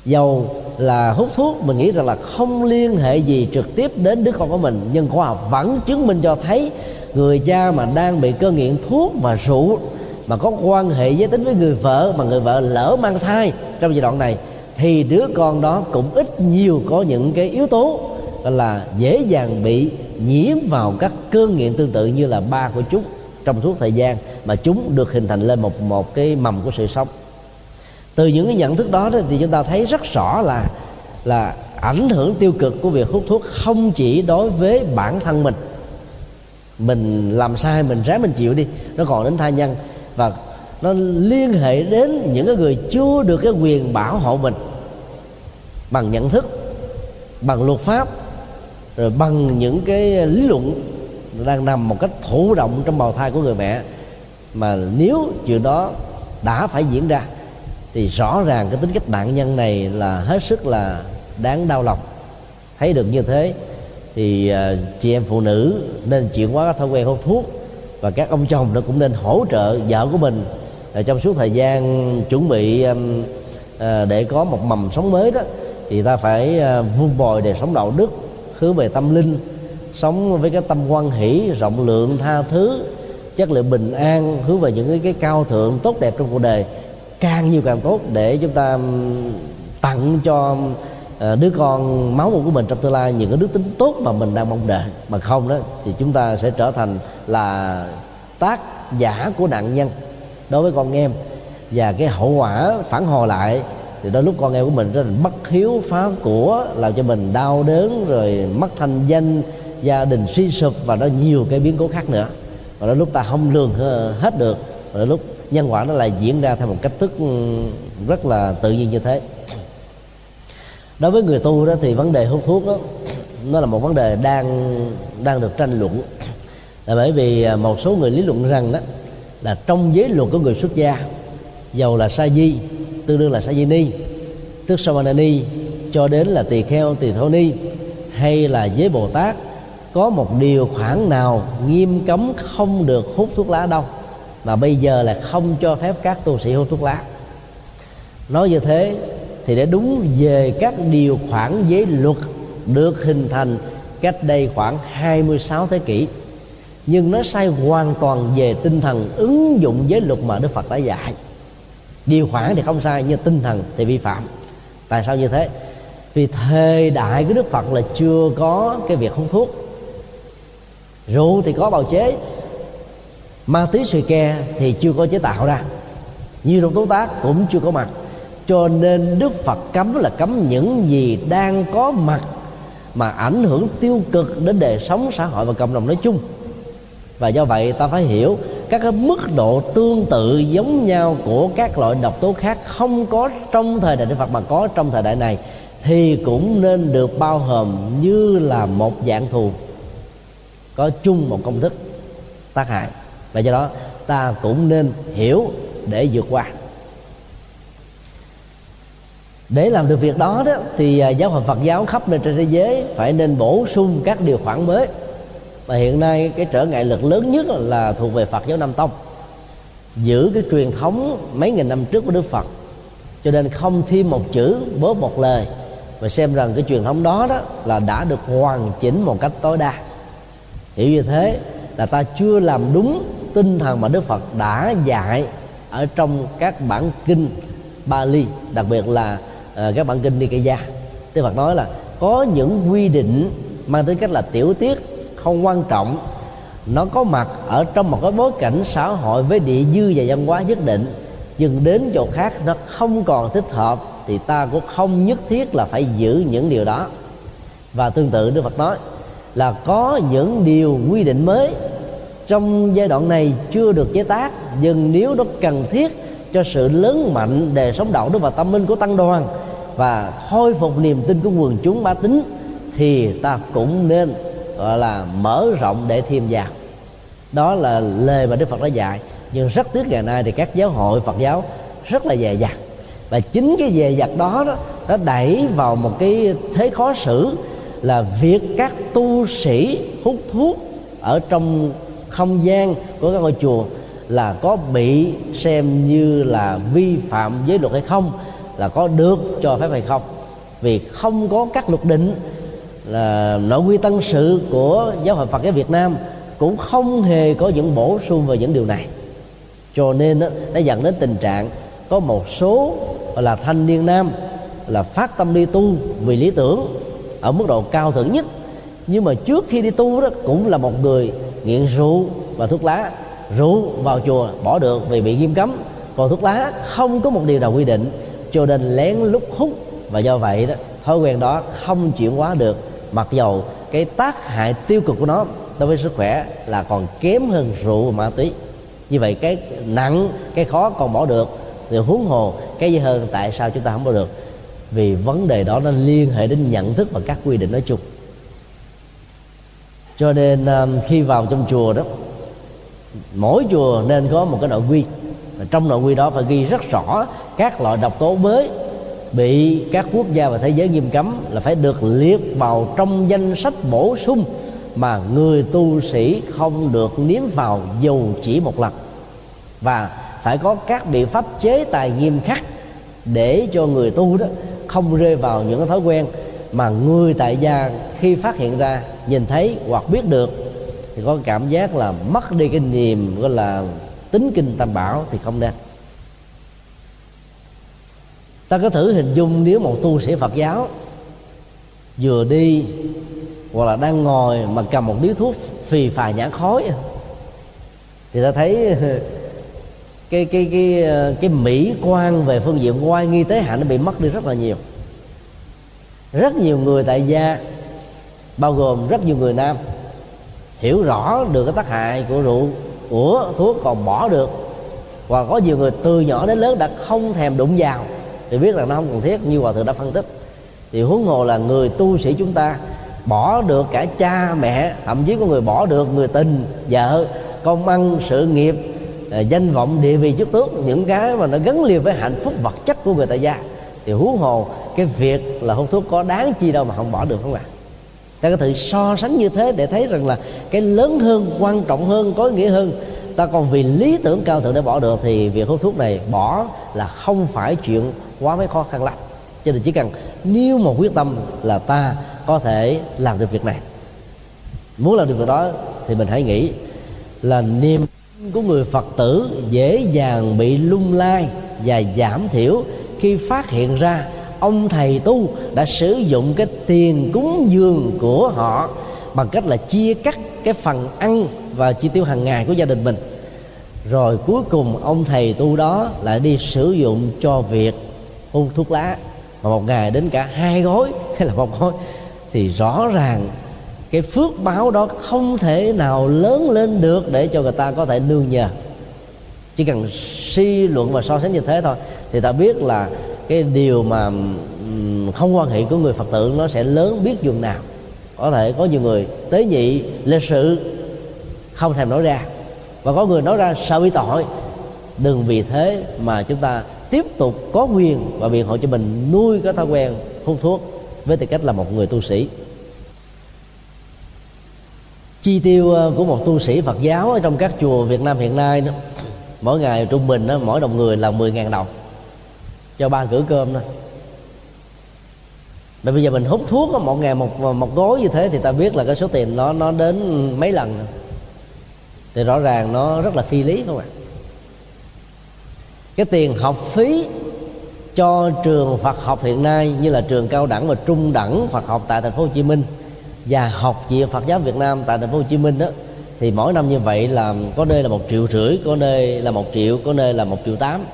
giàu là hút thuốc, mình nghĩ rằng là không liên hệ gì trực tiếp đến đứa con của mình. Nhưng khoa học vẫn chứng minh cho thấy người cha mà đang bị cơn nghiện thuốc và rượu mà có quan hệ giới tính với người vợ, mà người vợ lỡ mang thai trong giai đoạn này, thì đứa con đó cũng ít nhiều có những cái yếu tố là dễ dàng bị nhiễm vào các cơn nghiện tương tự như là ba của chúng trong suốt thời gian mà chúng được hình thành lên một một cái mầm của sự sống. Từ những cái nhận thức đó thì chúng ta thấy rất rõ là là ảnh hưởng tiêu cực của việc hút thuốc không chỉ đối với bản thân mình. Mình làm sai, mình ráng mình chịu đi, nó còn đến tha nhân. Và nó liên hệ đến những cái người chưa được cái quyền bảo hộ mình bằng nhận thức, bằng luật pháp rồi bằng những cái lý luận đang nằm một cách thụ động trong bào thai của người mẹ, mà nếu chuyện đó đã phải diễn ra, thì rõ ràng cái tính cách nạn nhân này là hết sức là đáng đau lòng. Thấy được như thế, thì à, chị em phụ nữ nên chuyển hóa các thói quen hút thuốc, và các ông chồng nó cũng nên hỗ trợ vợ của mình à, trong suốt thời gian chuẩn bị à, để có một mầm sống mới đó, thì ta phải vun bồi đời sống đạo đức hướng về tâm linh sống với cái tâm quan hỷ rộng lượng tha thứ chất liệu bình an hướng về những cái, cái cao thượng tốt đẹp trong cuộc đời. Càng nhiều càng tốt để chúng ta tặng cho ờ, đứa con máu mủ của mình trong tương lai những cái đức tính tốt mà mình đang mong đợi. Mà không đó thì chúng ta sẽ trở thành là tác giả của nạn nhân. Đối với con em và cái hậu quả phản hồi lại thì đôi lúc con em của mình rất là bất hiếu phá của, làm cho mình đau đớn, rồi mất thanh danh, gia đình suy sụp và nó nhiều cái biến cố khác nữa. Và đôi lúc ta không lường hết được, và đôi lúc nhân quả nó lại diễn ra theo một cách thức rất là tự nhiên như thế. Đối với người tu đó thì vấn đề hút thuốc đó, nó là một vấn đề đang đang được tranh luận. Là bởi vì à, một số người lý luận rằng đó là trong giới luật của người xuất gia, dầu là sa di tương đương là sa di ni. Tức ni cho đến là tỳ kheo, tỳ thô ni, hay là giới bồ tát, có một điều khoản nào nghiêm cấm không được hút thuốc lá đâu. Mà bây giờ là không cho phép các tu sĩ hút thuốc lá. Nói như thế thì để đúng về các điều khoản giới luật được hình thành cách đây khoảng 26 thế kỷ. Nhưng nó sai hoàn toàn về tinh thần ứng dụng giới luật mà Đức Phật đã dạy điều khoản thì không sai, nhưng tinh thần thì vi phạm. Tại sao như thế? Vì thời đại của Đức Phật là chưa có cái việc hút thuốc. Rượu thì có bào chế, ma túy xì ke thì chưa có chế tạo ra. Nhiều độc tố tác cũng chưa có mặt. Cho nên đức phật cấm là cấm những gì đang có mặt mà ảnh hưởng tiêu cực đến đời sống xã hội và cộng đồng nói chung. Và do vậy ta phải hiểu các cái mức độ tương tự giống nhau của các loại độc tố khác không có trong thời đại đức phật mà có trong thời đại này, thì cũng nên được bao hàm như là một dạng thù, có chung một công thức tác hại. Và do đó, ta cũng nên hiểu để vượt qua. Để làm được việc đó đó, thì à, giáo hội Phật giáo khắp nơi trên thế giới phải nên bổ sung các điều khoản mới và hiện nay cái trở ngại lực lớn nhất là thuộc về Phật giáo Nam Tông. Giữ cái truyền thống mấy nghìn năm trước của Đức Phật cho nên không thêm một chữ bớt một lời. Và xem rằng cái truyền thống đó đó là đã được hoàn chỉnh một cách tối đa. Hiểu như thế là ta chưa làm đúng tinh thần mà Đức Phật đã dạy ở trong các bản kinh Bali đặc biệt là uh, các bản kinh Nikaya. Đức Phật nói là có những quy định mang tính cách là tiểu tiết không quan trọng. Nó có mặt ở trong một cái bối cảnh xã hội với địa dư và văn hóa nhất định. Nhưng đến chỗ khác nó không còn thích hợp thì ta cũng không nhất thiết là phải giữ những điều đó. Và tương tự Đức Phật nói là có những điều quy định mới. Trong giai đoạn này chưa được chế tác, nhưng nếu nó cần thiết cho sự lớn mạnh đời sống đạo đức và tâm linh của tăng đoàn và khôi phục niềm tin của quần chúng ba tính thì ta cũng nên gọi là mở rộng để thêm vào đó là lời mà đức phật đã dạy. Nhưng rất tiếc ngày nay thì các giáo hội phật giáo rất là dè dặt. Và chính cái dè dặt đó đó, nó đẩy vào một cái thế khó xử là việc các tu sĩ hút thuốc ở trong không gian của các ngôi chùa là có bị xem như là vi phạm giới luật hay không, là có được cho phép hay không. Vì không có các luật định là nội quy tân sự của giáo hội Phật giáo Việt Nam cũng không hề có những bổ sung về những điều này. Cho nên đó, nó dẫn đến tình trạng có một số là thanh niên nam là phát tâm đi tu vì lý tưởng ở mức độ cao thượng nhất. Nhưng mà trước khi đi tu đó cũng là một người nghiện rượu và thuốc lá. Rượu vào chùa bỏ được vì bị nghiêm cấm. Còn thuốc lá không có một điều nào quy định. Cho nên lén lút hút. Và do vậy đó thói quen đó không chuyển hóa được mặc dầu cái tác hại tiêu cực của nó đối với sức khỏe là còn kém hơn rượu và ma túy. Như vậy cái nặng, cái khó còn bỏ được thì huống hồ cái gì hơn, tại sao chúng ta không bỏ được? Vì vấn đề đó nó liên hệ đến nhận thức và các quy định nói chung. Cho nên um, khi vào trong chùa đó, mỗi chùa nên có một cái nội quy. Và trong nội quy đó phải ghi rất rõ các loại độc tố mới bị các quốc gia và thế giới nghiêm cấm là phải được liệt vào trong danh sách bổ sung mà người tu sĩ không được nếm vào dù chỉ một lần. Và phải có các biện pháp chế tài nghiêm khắc để cho người tu đó không rơi vào những thói quen mà người tại gia khi phát hiện ra, nhìn thấy hoặc biết được thì có cảm giác là mất đi cái niềm, gọi là tính kinh tam bảo thì không nên ta có thử hình dung nếu một tu sĩ phật giáo vừa đi hoặc là đang ngồi mà cầm một điếu thuốc phì phà nhãn khói thì ta thấy cái cái cái cái mỹ quan về phương diện ngoại nghi tế hạnh nó bị mất đi rất là nhiều. Rất nhiều người tại gia, bao gồm rất nhiều người nam, hiểu rõ được cái tác hại của rượu của thuốc còn bỏ được và có nhiều người từ nhỏ đến lớn đã không thèm đụng vào thì biết là nó không cần thiết, như hòa thượng đã phân tích. Thì huống hồ là người tu sĩ chúng ta bỏ được cả cha, mẹ, thậm chí có người bỏ được người tình, vợ, công ăn, sự nghiệp à, danh vọng, địa vị chức tước, những cái mà nó gắn liền với hạnh phúc vật chất của người tại gia. Thì huống hồ cái việc là hút thuốc có đáng chi đâu mà không bỏ được, không ạ? Ta có thể so sánh như thế để thấy rằng là cái lớn hơn, quan trọng hơn, có ý nghĩa hơn. Ta còn vì lý tưởng cao thượng để bỏ được thì việc hút thuốc này bỏ là không phải chuyện quá mấy khó khăn lắm. Cho nên chỉ cần nếu mà quyết tâm là ta có thể làm được việc này. Muốn làm được việc đó thì mình hãy nghĩ là niềm của người phật tử dễ dàng bị lung lai và giảm thiểu khi phát hiện ra ông thầy tu đã sử dụng cái tiền cúng dường của họ bằng cách là chia cắt cái phần ăn và chi tiêu hàng ngày của gia đình mình. Rồi cuối cùng ông thầy tu đó lại đi sử dụng cho việc hút thuốc lá. Mà một ngày đến cả hai gói hay là một gói thì rõ ràng cái phước báo đó không thể nào lớn lên được để cho người ta có thể nương nhờ. Chỉ cần suy luận và so sánh như thế thôi, thì ta biết là cái điều mà không quan hệ của người phật tử nó sẽ lớn biết dường nào. Có thể có nhiều người tế nhị lịch sự, không thèm nói ra. Và có người nói ra sợ bị tội? Đừng vì thế mà chúng ta tiếp tục có quyền và biện hộ cho mình nuôi cái thói quen hút thuốc với tư cách là một người tu sĩ. Chi tiêu ờ, của một tu sĩ Phật giáo ở trong các chùa Việt Nam hiện nay đó, mỗi ngày trung bình đó, mỗi đồng người là 10.000 đồng cho ba cửa cơm thôi. Mà bây giờ mình hút thuốc một ngày một một gói như thế thì ta biết là cái số tiền nó nó đến mấy lần. Thì rõ ràng nó rất là phi lý không ạ? Cái tiền học phí cho trường Phật học hiện nay như là trường cao đẳng và trung đẳng Phật học tại thành phố Hồ Chí Minh và học viện Phật giáo Việt Nam tại thành phố Hồ Chí Minh đó, thì mỗi năm như vậy là có nơi là một triệu rưỡi, có nơi là một triệu, có nơi là một triệu tám.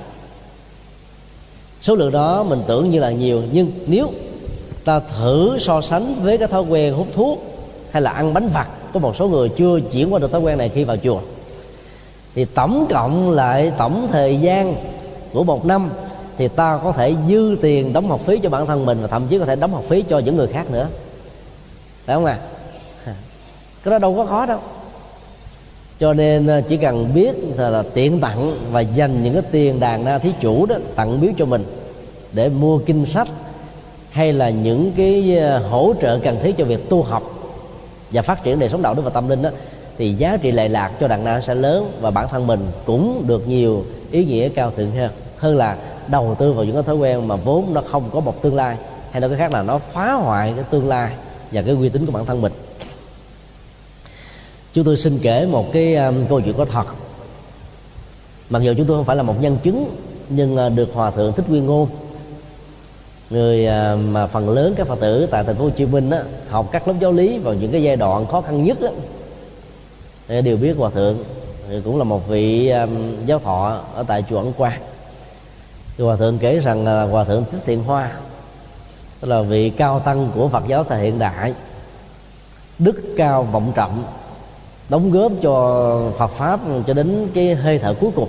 Số lượng đó mình tưởng như là nhiều, nhưng nếu ta thử so sánh với cái thói quen hút thuốc hay là ăn bánh vặt, có một số người chưa chuyển qua được thói quen này khi vào chùa, thì tổng cộng lại tổng thời gian của một năm thì ta có thể dư tiền đóng học phí cho bản thân mình và thậm chí có thể đóng học phí cho những người khác nữa. Phải không à cái đó đâu có khó đâu. Cho nên à, chỉ cần biết là, là tiện tặng và dành những cái tiền đàn na thí chủ đó tặng biếu cho mình để mua kinh sách hay là những cái à, hỗ trợ cần thiết cho việc tu học và phát triển đời sống đạo đức và tâm linh đó thì giá trị lệ lạc cho đàn na sẽ lớn và bản thân mình cũng được nhiều ý nghĩa cao thượng hơn hơn là đầu tư vào những cái thói quen mà vốn nó không có một tương lai hay nói cái khác là nó phá hoại cái tương lai và cái uy tín của bản thân mình. Chúng tôi xin kể một cái um, câu chuyện có thật. Mặc dù chúng tôi không phải là một nhân chứng nhưng uh, được hòa thượng thích nguyên ngôn người uh, mà phần lớn các phật tử tại thành phố Hồ Chí Minh đó, học các lớp giáo lý vào những cái giai đoạn khó khăn nhất đó, đều biết hòa thượng thì cũng là một vị um, giáo thọ ở tại chùa Ấn Quang thì hòa thượng kể rằng là hòa thượng thích thiện hoa, tức là vị cao tăng của phật giáo thời hiện đại, đức cao vọng trọng, đóng góp cho phật pháp cho đến cái hơi thở cuối cùng.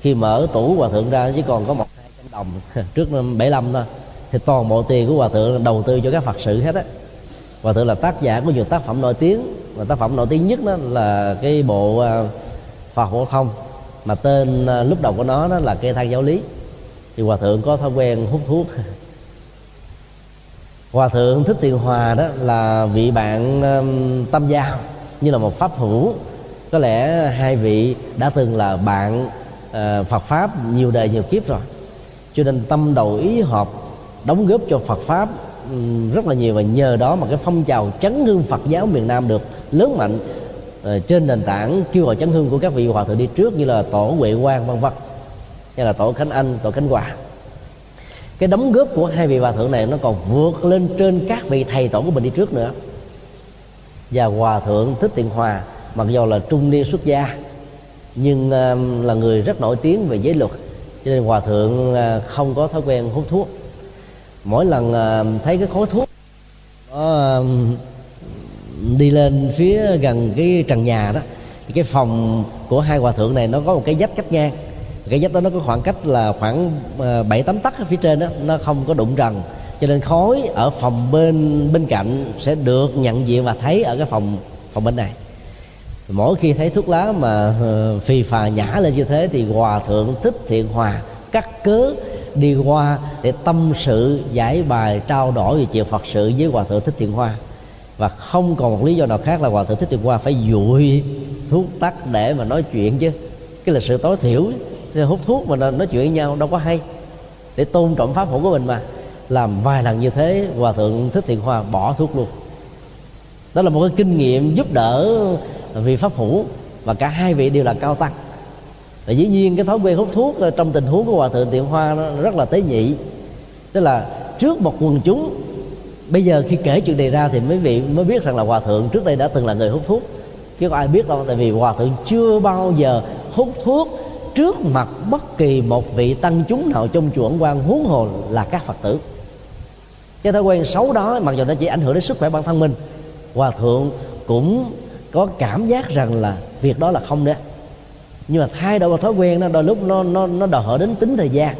Khi mở tủ hòa thượng ra, chỉ còn có một hai trăm đồng trước năm 75 thôi, thì toàn bộ tiền của hòa thượng đầu tư cho các phật sự hết á. Hòa thượng là tác giả của nhiều tác phẩm nổi tiếng, và tác phẩm nổi tiếng nhất đó là cái bộ à, phật phổ thông, mà tên à, lúc đầu của nó đó là cây thang giáo lý thì hòa thượng có thói quen hút thuốc. Hòa thượng thích thiện hòa đó là vị bạn um, tâm giao như là một pháp hữu. Có lẽ hai vị đã từng là bạn uh, phật pháp nhiều đời nhiều kiếp rồi. Cho nên tâm đầu ý hợp đóng góp cho phật pháp um, rất là nhiều và nhờ đó mà cái phong trào chấn hương phật giáo miền nam được lớn mạnh. Ờ, trên nền tảng kêu gọi chấn hương của các vị hòa thượng đi trước như là tổ huệ quang vân vân như là tổ khánh anh, tổ khánh hòa. Cái đóng góp của hai vị hòa thượng này nó còn vượt lên trên các vị thầy tổ của mình đi trước nữa. Và hòa thượng thích thiện hòa, mặc dù là trung niên xuất gia, nhưng um, là người rất nổi tiếng về giới luật. Cho nên hòa thượng à, không có thói quen hút thuốc. Mỗi lần à, thấy cái khói thuốc, nó um, đi lên phía gần cái trần nhà đó, thì cái phòng của hai hòa thượng này nó có một cái dách cách ngang cái dách đó nó có khoảng cách là khoảng ờ, bảy, tám tấc phía trên đó nó không có đụng trần cho nên khói ở phòng bên bên cạnh sẽ được nhận diện và thấy ở cái phòng phòng bên này. Mỗi khi thấy thuốc lá mà ờ, phì phà nhả lên như thế thì hòa thượng thích thiện hòa cắt cớ đi qua để tâm sự, giải bài, trao đổi về chuyện phật sự với hòa thượng thích thiện hoa và không còn một lý do nào khác là hòa thượng thích thiện hoa phải dụi thuốc tắt để mà nói chuyện chứ. Cái là sự tối thiểu hút thuốc mà nói chuyện với nhau đâu có hay. Để tôn trọng pháp hữu của mình mà. Làm vài lần như thế, hòa thượng thích thiện hòa bỏ thuốc luôn. Đó là một cái kinh nghiệm giúp đỡ vị pháp hữu và cả hai vị đều là cao tăng. Và dĩ nhiên cái thói quen hút thuốc ờ, trong tình huống của hòa thượng thiện hoa nó rất là tế nhị. Tức là trước một quần chúng, bây giờ khi kể chuyện này ra thì mấy vị mới biết rằng là hòa thượng trước đây đã từng là người hút thuốc. Chứ có ai biết đâu, tại vì hòa thượng chưa bao giờ hút thuốc trước mặt bất kỳ một vị tăng chúng nào trong chùa Ấn quan huống hồ là các phật tử. Cái thói quen xấu đó, mặc dù nó chỉ ảnh hưởng đến sức khỏe bản thân mình, hòa thượng cũng có cảm giác rằng là việc đó là không đấy. Nhưng mà thay đổi một thói quen đó, đôi lúc nó nó nó đòi hỏi đến tính thời gian.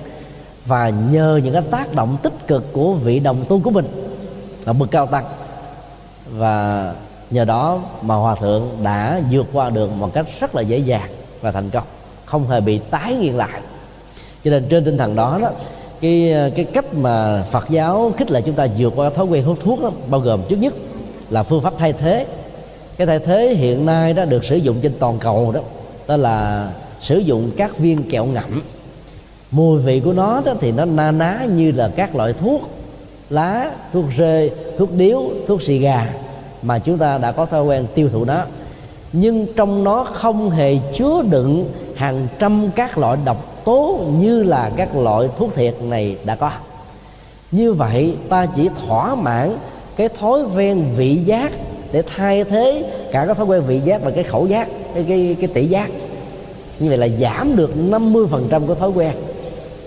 Và nhờ những cái tác động tích cực của vị đồng tu của mình ở bậc cao tăng. Và nhờ đó mà hòa thượng đã vượt qua được một cách rất là dễ dàng và thành công không hề bị tái nghiện lại. Cho nên trên tinh thần đó đó cái ờ, cái cách mà Phật giáo khích lệ chúng ta vượt qua thói quen hút thuốc đó, bao gồm trước nhất là phương pháp thay thế. Cái thay thế hiện nay đó được sử dụng trên toàn cầu đó đó là sử dụng các viên kẹo ngậm. Mùi vị của nó đó thì nó na ná như là các loại thuốc lá thuốc rê thuốc điếu thuốc xì gà mà chúng ta đã có thói quen tiêu thụ nó. Nhưng trong nó không hề chứa đựng hàng trăm các loại độc tố như là các loại thuốc thiệt này đã có. Như vậy ta chỉ thỏa mãn cái thói quen vị giác để thay thế cả cái thói quen vị giác và cái khẩu giác cái cái, cái tỷ giác. Như vậy là giảm được 50% của thói quen.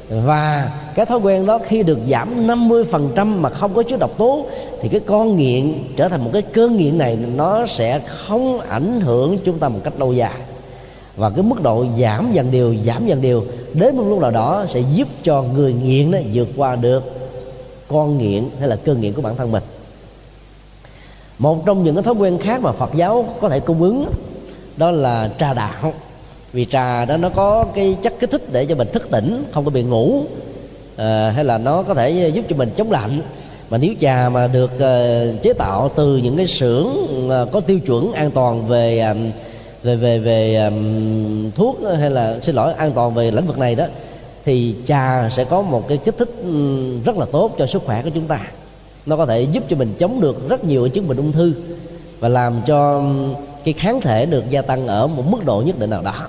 Và cái thói quen đó khi được giảm 50% mà không có chứa độc tố thì cái con nghiện trở thành một cái cơn nghiện này nó sẽ không ảnh hưởng chúng ta một cách lâu dài và cái mức độ giảm dần điều giảm dần điều đến một lúc nào đó sẽ giúp cho người nghiện đó vượt qua được con nghiện hay là cơn nghiện của bản thân mình. Một trong những cái thói quen khác mà Phật giáo có thể cung ứng đó là trà đạo. Vì trà đó nó có cái chất kích thích để cho mình thức tỉnh không có bị ngủ à, hay là nó có thể giúp cho mình chống lạnh. Mà nếu trà mà được uh, chế tạo từ những cái xưởng uh, có tiêu chuẩn an toàn về uh, về về về um, thuốc hay là xin lỗi an toàn về lĩnh vực này đó thì trà sẽ có một cái kích thích rất là tốt cho sức khỏe của chúng ta. Nó có thể giúp cho mình chống được rất nhiều chứng bệnh ung thư và làm cho cái kháng thể được gia tăng ở một mức độ nhất định nào đó.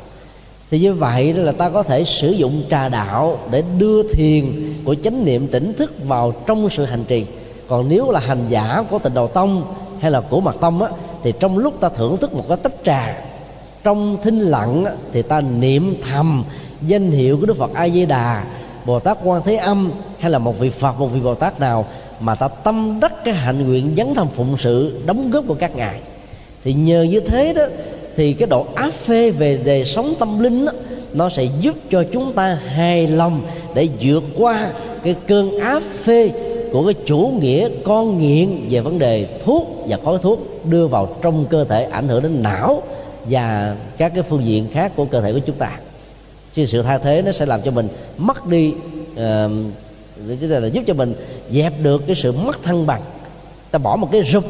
Thì như vậy là ta có thể sử dụng trà đạo để đưa thiền của chánh niệm tỉnh thức vào trong sự hành trì. Còn nếu là hành giả của tịnh đầu tông hay là của mật tông á thì trong lúc ta thưởng thức một cái tách trà trong thinh lặng thì ta niệm thầm danh hiệu của đức phật a di đà bồ tát quan thế âm hay là một vị phật một vị bồ tát nào mà ta tâm đắc cái hạnh nguyện dấn thân phụng sự đóng góp của các ngài. Thì nhờ như thế đó thì cái độ áp phê về đời sống tâm linh đó, nó sẽ giúp cho chúng ta hài lòng để vượt qua cái cơn áp phê của cái chủ nghĩa con nghiện về vấn đề thuốc và khói thuốc đưa vào trong cơ thể ảnh hưởng đến não và các cái phương diện khác của cơ thể của chúng ta. Chứ sự thay thế nó sẽ làm cho mình mất đi uh, là giúp cho mình dẹp được cái sự mất thăng bằng. Ta bỏ một cái rụp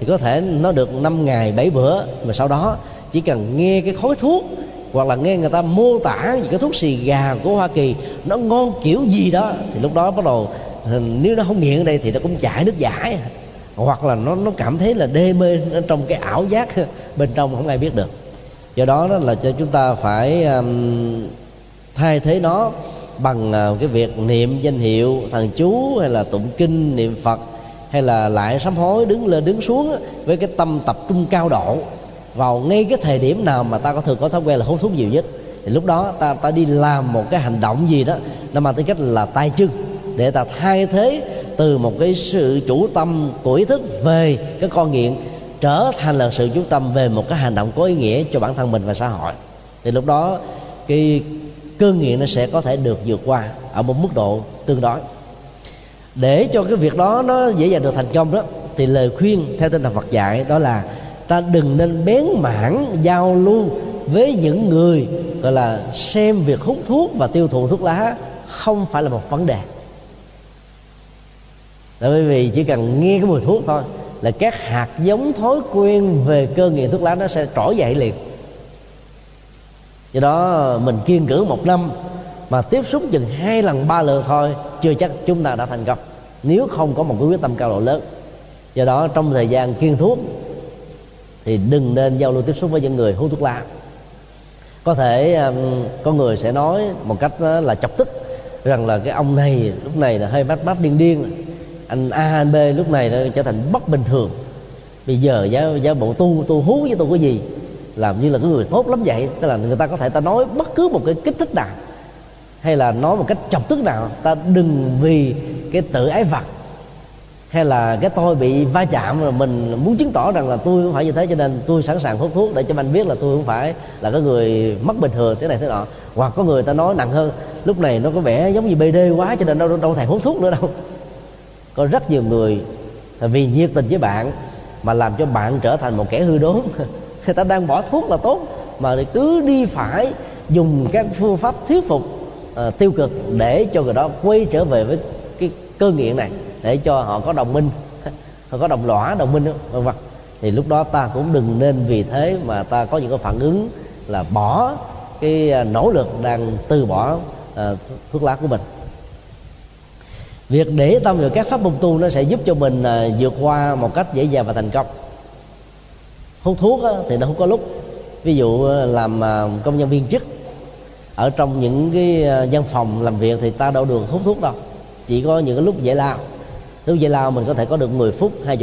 thì có thể nó được 5 ngày 7 bữa mà sau đó chỉ cần nghe cái khói thuốc hoặc là nghe người ta mô tả những cái thuốc xì gà của Hoa Kỳ nó ngon kiểu gì đó thì lúc đó bắt đầu nếu nó không nghiện ở đây thì nó cũng chảy nước giải hoặc là nó nó cảm thấy là đê mê trong cái ảo giác bên trong không ai biết được. Do đó, đó là cho chúng ta phải um, thay thế nó bằng uh, cái việc niệm danh hiệu thần chú hay là tụng kinh niệm phật hay là lại sám hối đứng lên đứng xuống với cái tâm tập trung cao độ vào ngay cái thời điểm nào mà ta có thường có thói quen là hút thuốc nhiều nhất. Thì lúc đó ta ta đi làm một cái hành động gì đó nó mang tính cách là tay chân để ta thay thế từ một cái sự chủ tâm của ý thức về cái con nghiện trở thành là sự chú tâm về một cái hành động có ý nghĩa cho bản thân mình và xã hội. Thì lúc đó, cái cơn nghiện nó sẽ có thể được vượt qua ở một mức độ tương đối. Để cho cái việc đó nó dễ dàng được thành công đó, thì lời khuyên theo tinh thần Phật dạy đó là ta đừng nên bén mảng giao lưu với những người, gọi là, xem việc hút thuốc và tiêu thụ thuốc lá không phải là một vấn đề bởi vì chỉ cần nghe cái mùi thuốc thôi là các hạt giống thói quen về cơ nghiện thuốc lá nó sẽ trỗi dậy liền. Do đó mình kiên cử một năm mà tiếp xúc chừng hai lần ba lượt thôi chưa chắc chúng ta đã thành công nếu không có một cái quyết tâm cao độ lớn. Do đó trong thời gian kiên thuốc thì đừng nên giao lưu tiếp xúc với những người hút thuốc lá. Có thể um, có người sẽ nói một cách ờ, là chọc tức rằng là cái ông này lúc này là hơi bắt bắt điên điên anh a anh b lúc này nó trở thành bất bình thường. Bây giờ giáo giáo bộ tu tu hú với tôi cái gì? Làm như là cái người tốt lắm vậy. Tức là người ta có thể ta nói bất cứ một cái kích thích nào. Hay là nói một cách chọc tức nào, ta đừng vì cái tự ái vật. Hay là cái tôi bị va chạm rồi mình muốn chứng tỏ rằng là tôi không phải như thế cho nên tôi sẵn sàng hút thuốc để cho anh biết là tôi không phải là cái người mất bình thường, thế này thế nọ. Hoặc có người ta nói nặng hơn, lúc này nó có vẻ giống như bd quá cho nên đâu đâu thèm hút thuốc nữa đâu có rất nhiều người vì nhiệt tình với bạn mà làm cho bạn trở thành một kẻ hư đốn. Người ta đang bỏ thuốc là tốt mà cứ đi phải dùng các phương pháp thuyết phục uh, tiêu cực để cho người đó quay trở về với cái cơ nghiện này để cho họ có đồng minh họ có đồng lõa đồng minh vân vân. Thì lúc đó ta cũng đừng nên vì thế mà ta có những cái phản ứng là bỏ cái ờ, nỗ lực đang từ bỏ uh, thuốc lá của mình việc để tâm vào các pháp môn tu nó sẽ giúp cho mình à, vượt qua một cách dễ dàng và thành công. Hút thuốc thì nó không có lúc. Ví dụ à, làm à, công nhân viên chức, ở trong những cái văn phòng làm việc thì ta đâu được hút thuốc đâu. Chỉ có những cái lúc giải lao. Lúc giải lao mình có thể có được 10 phút 20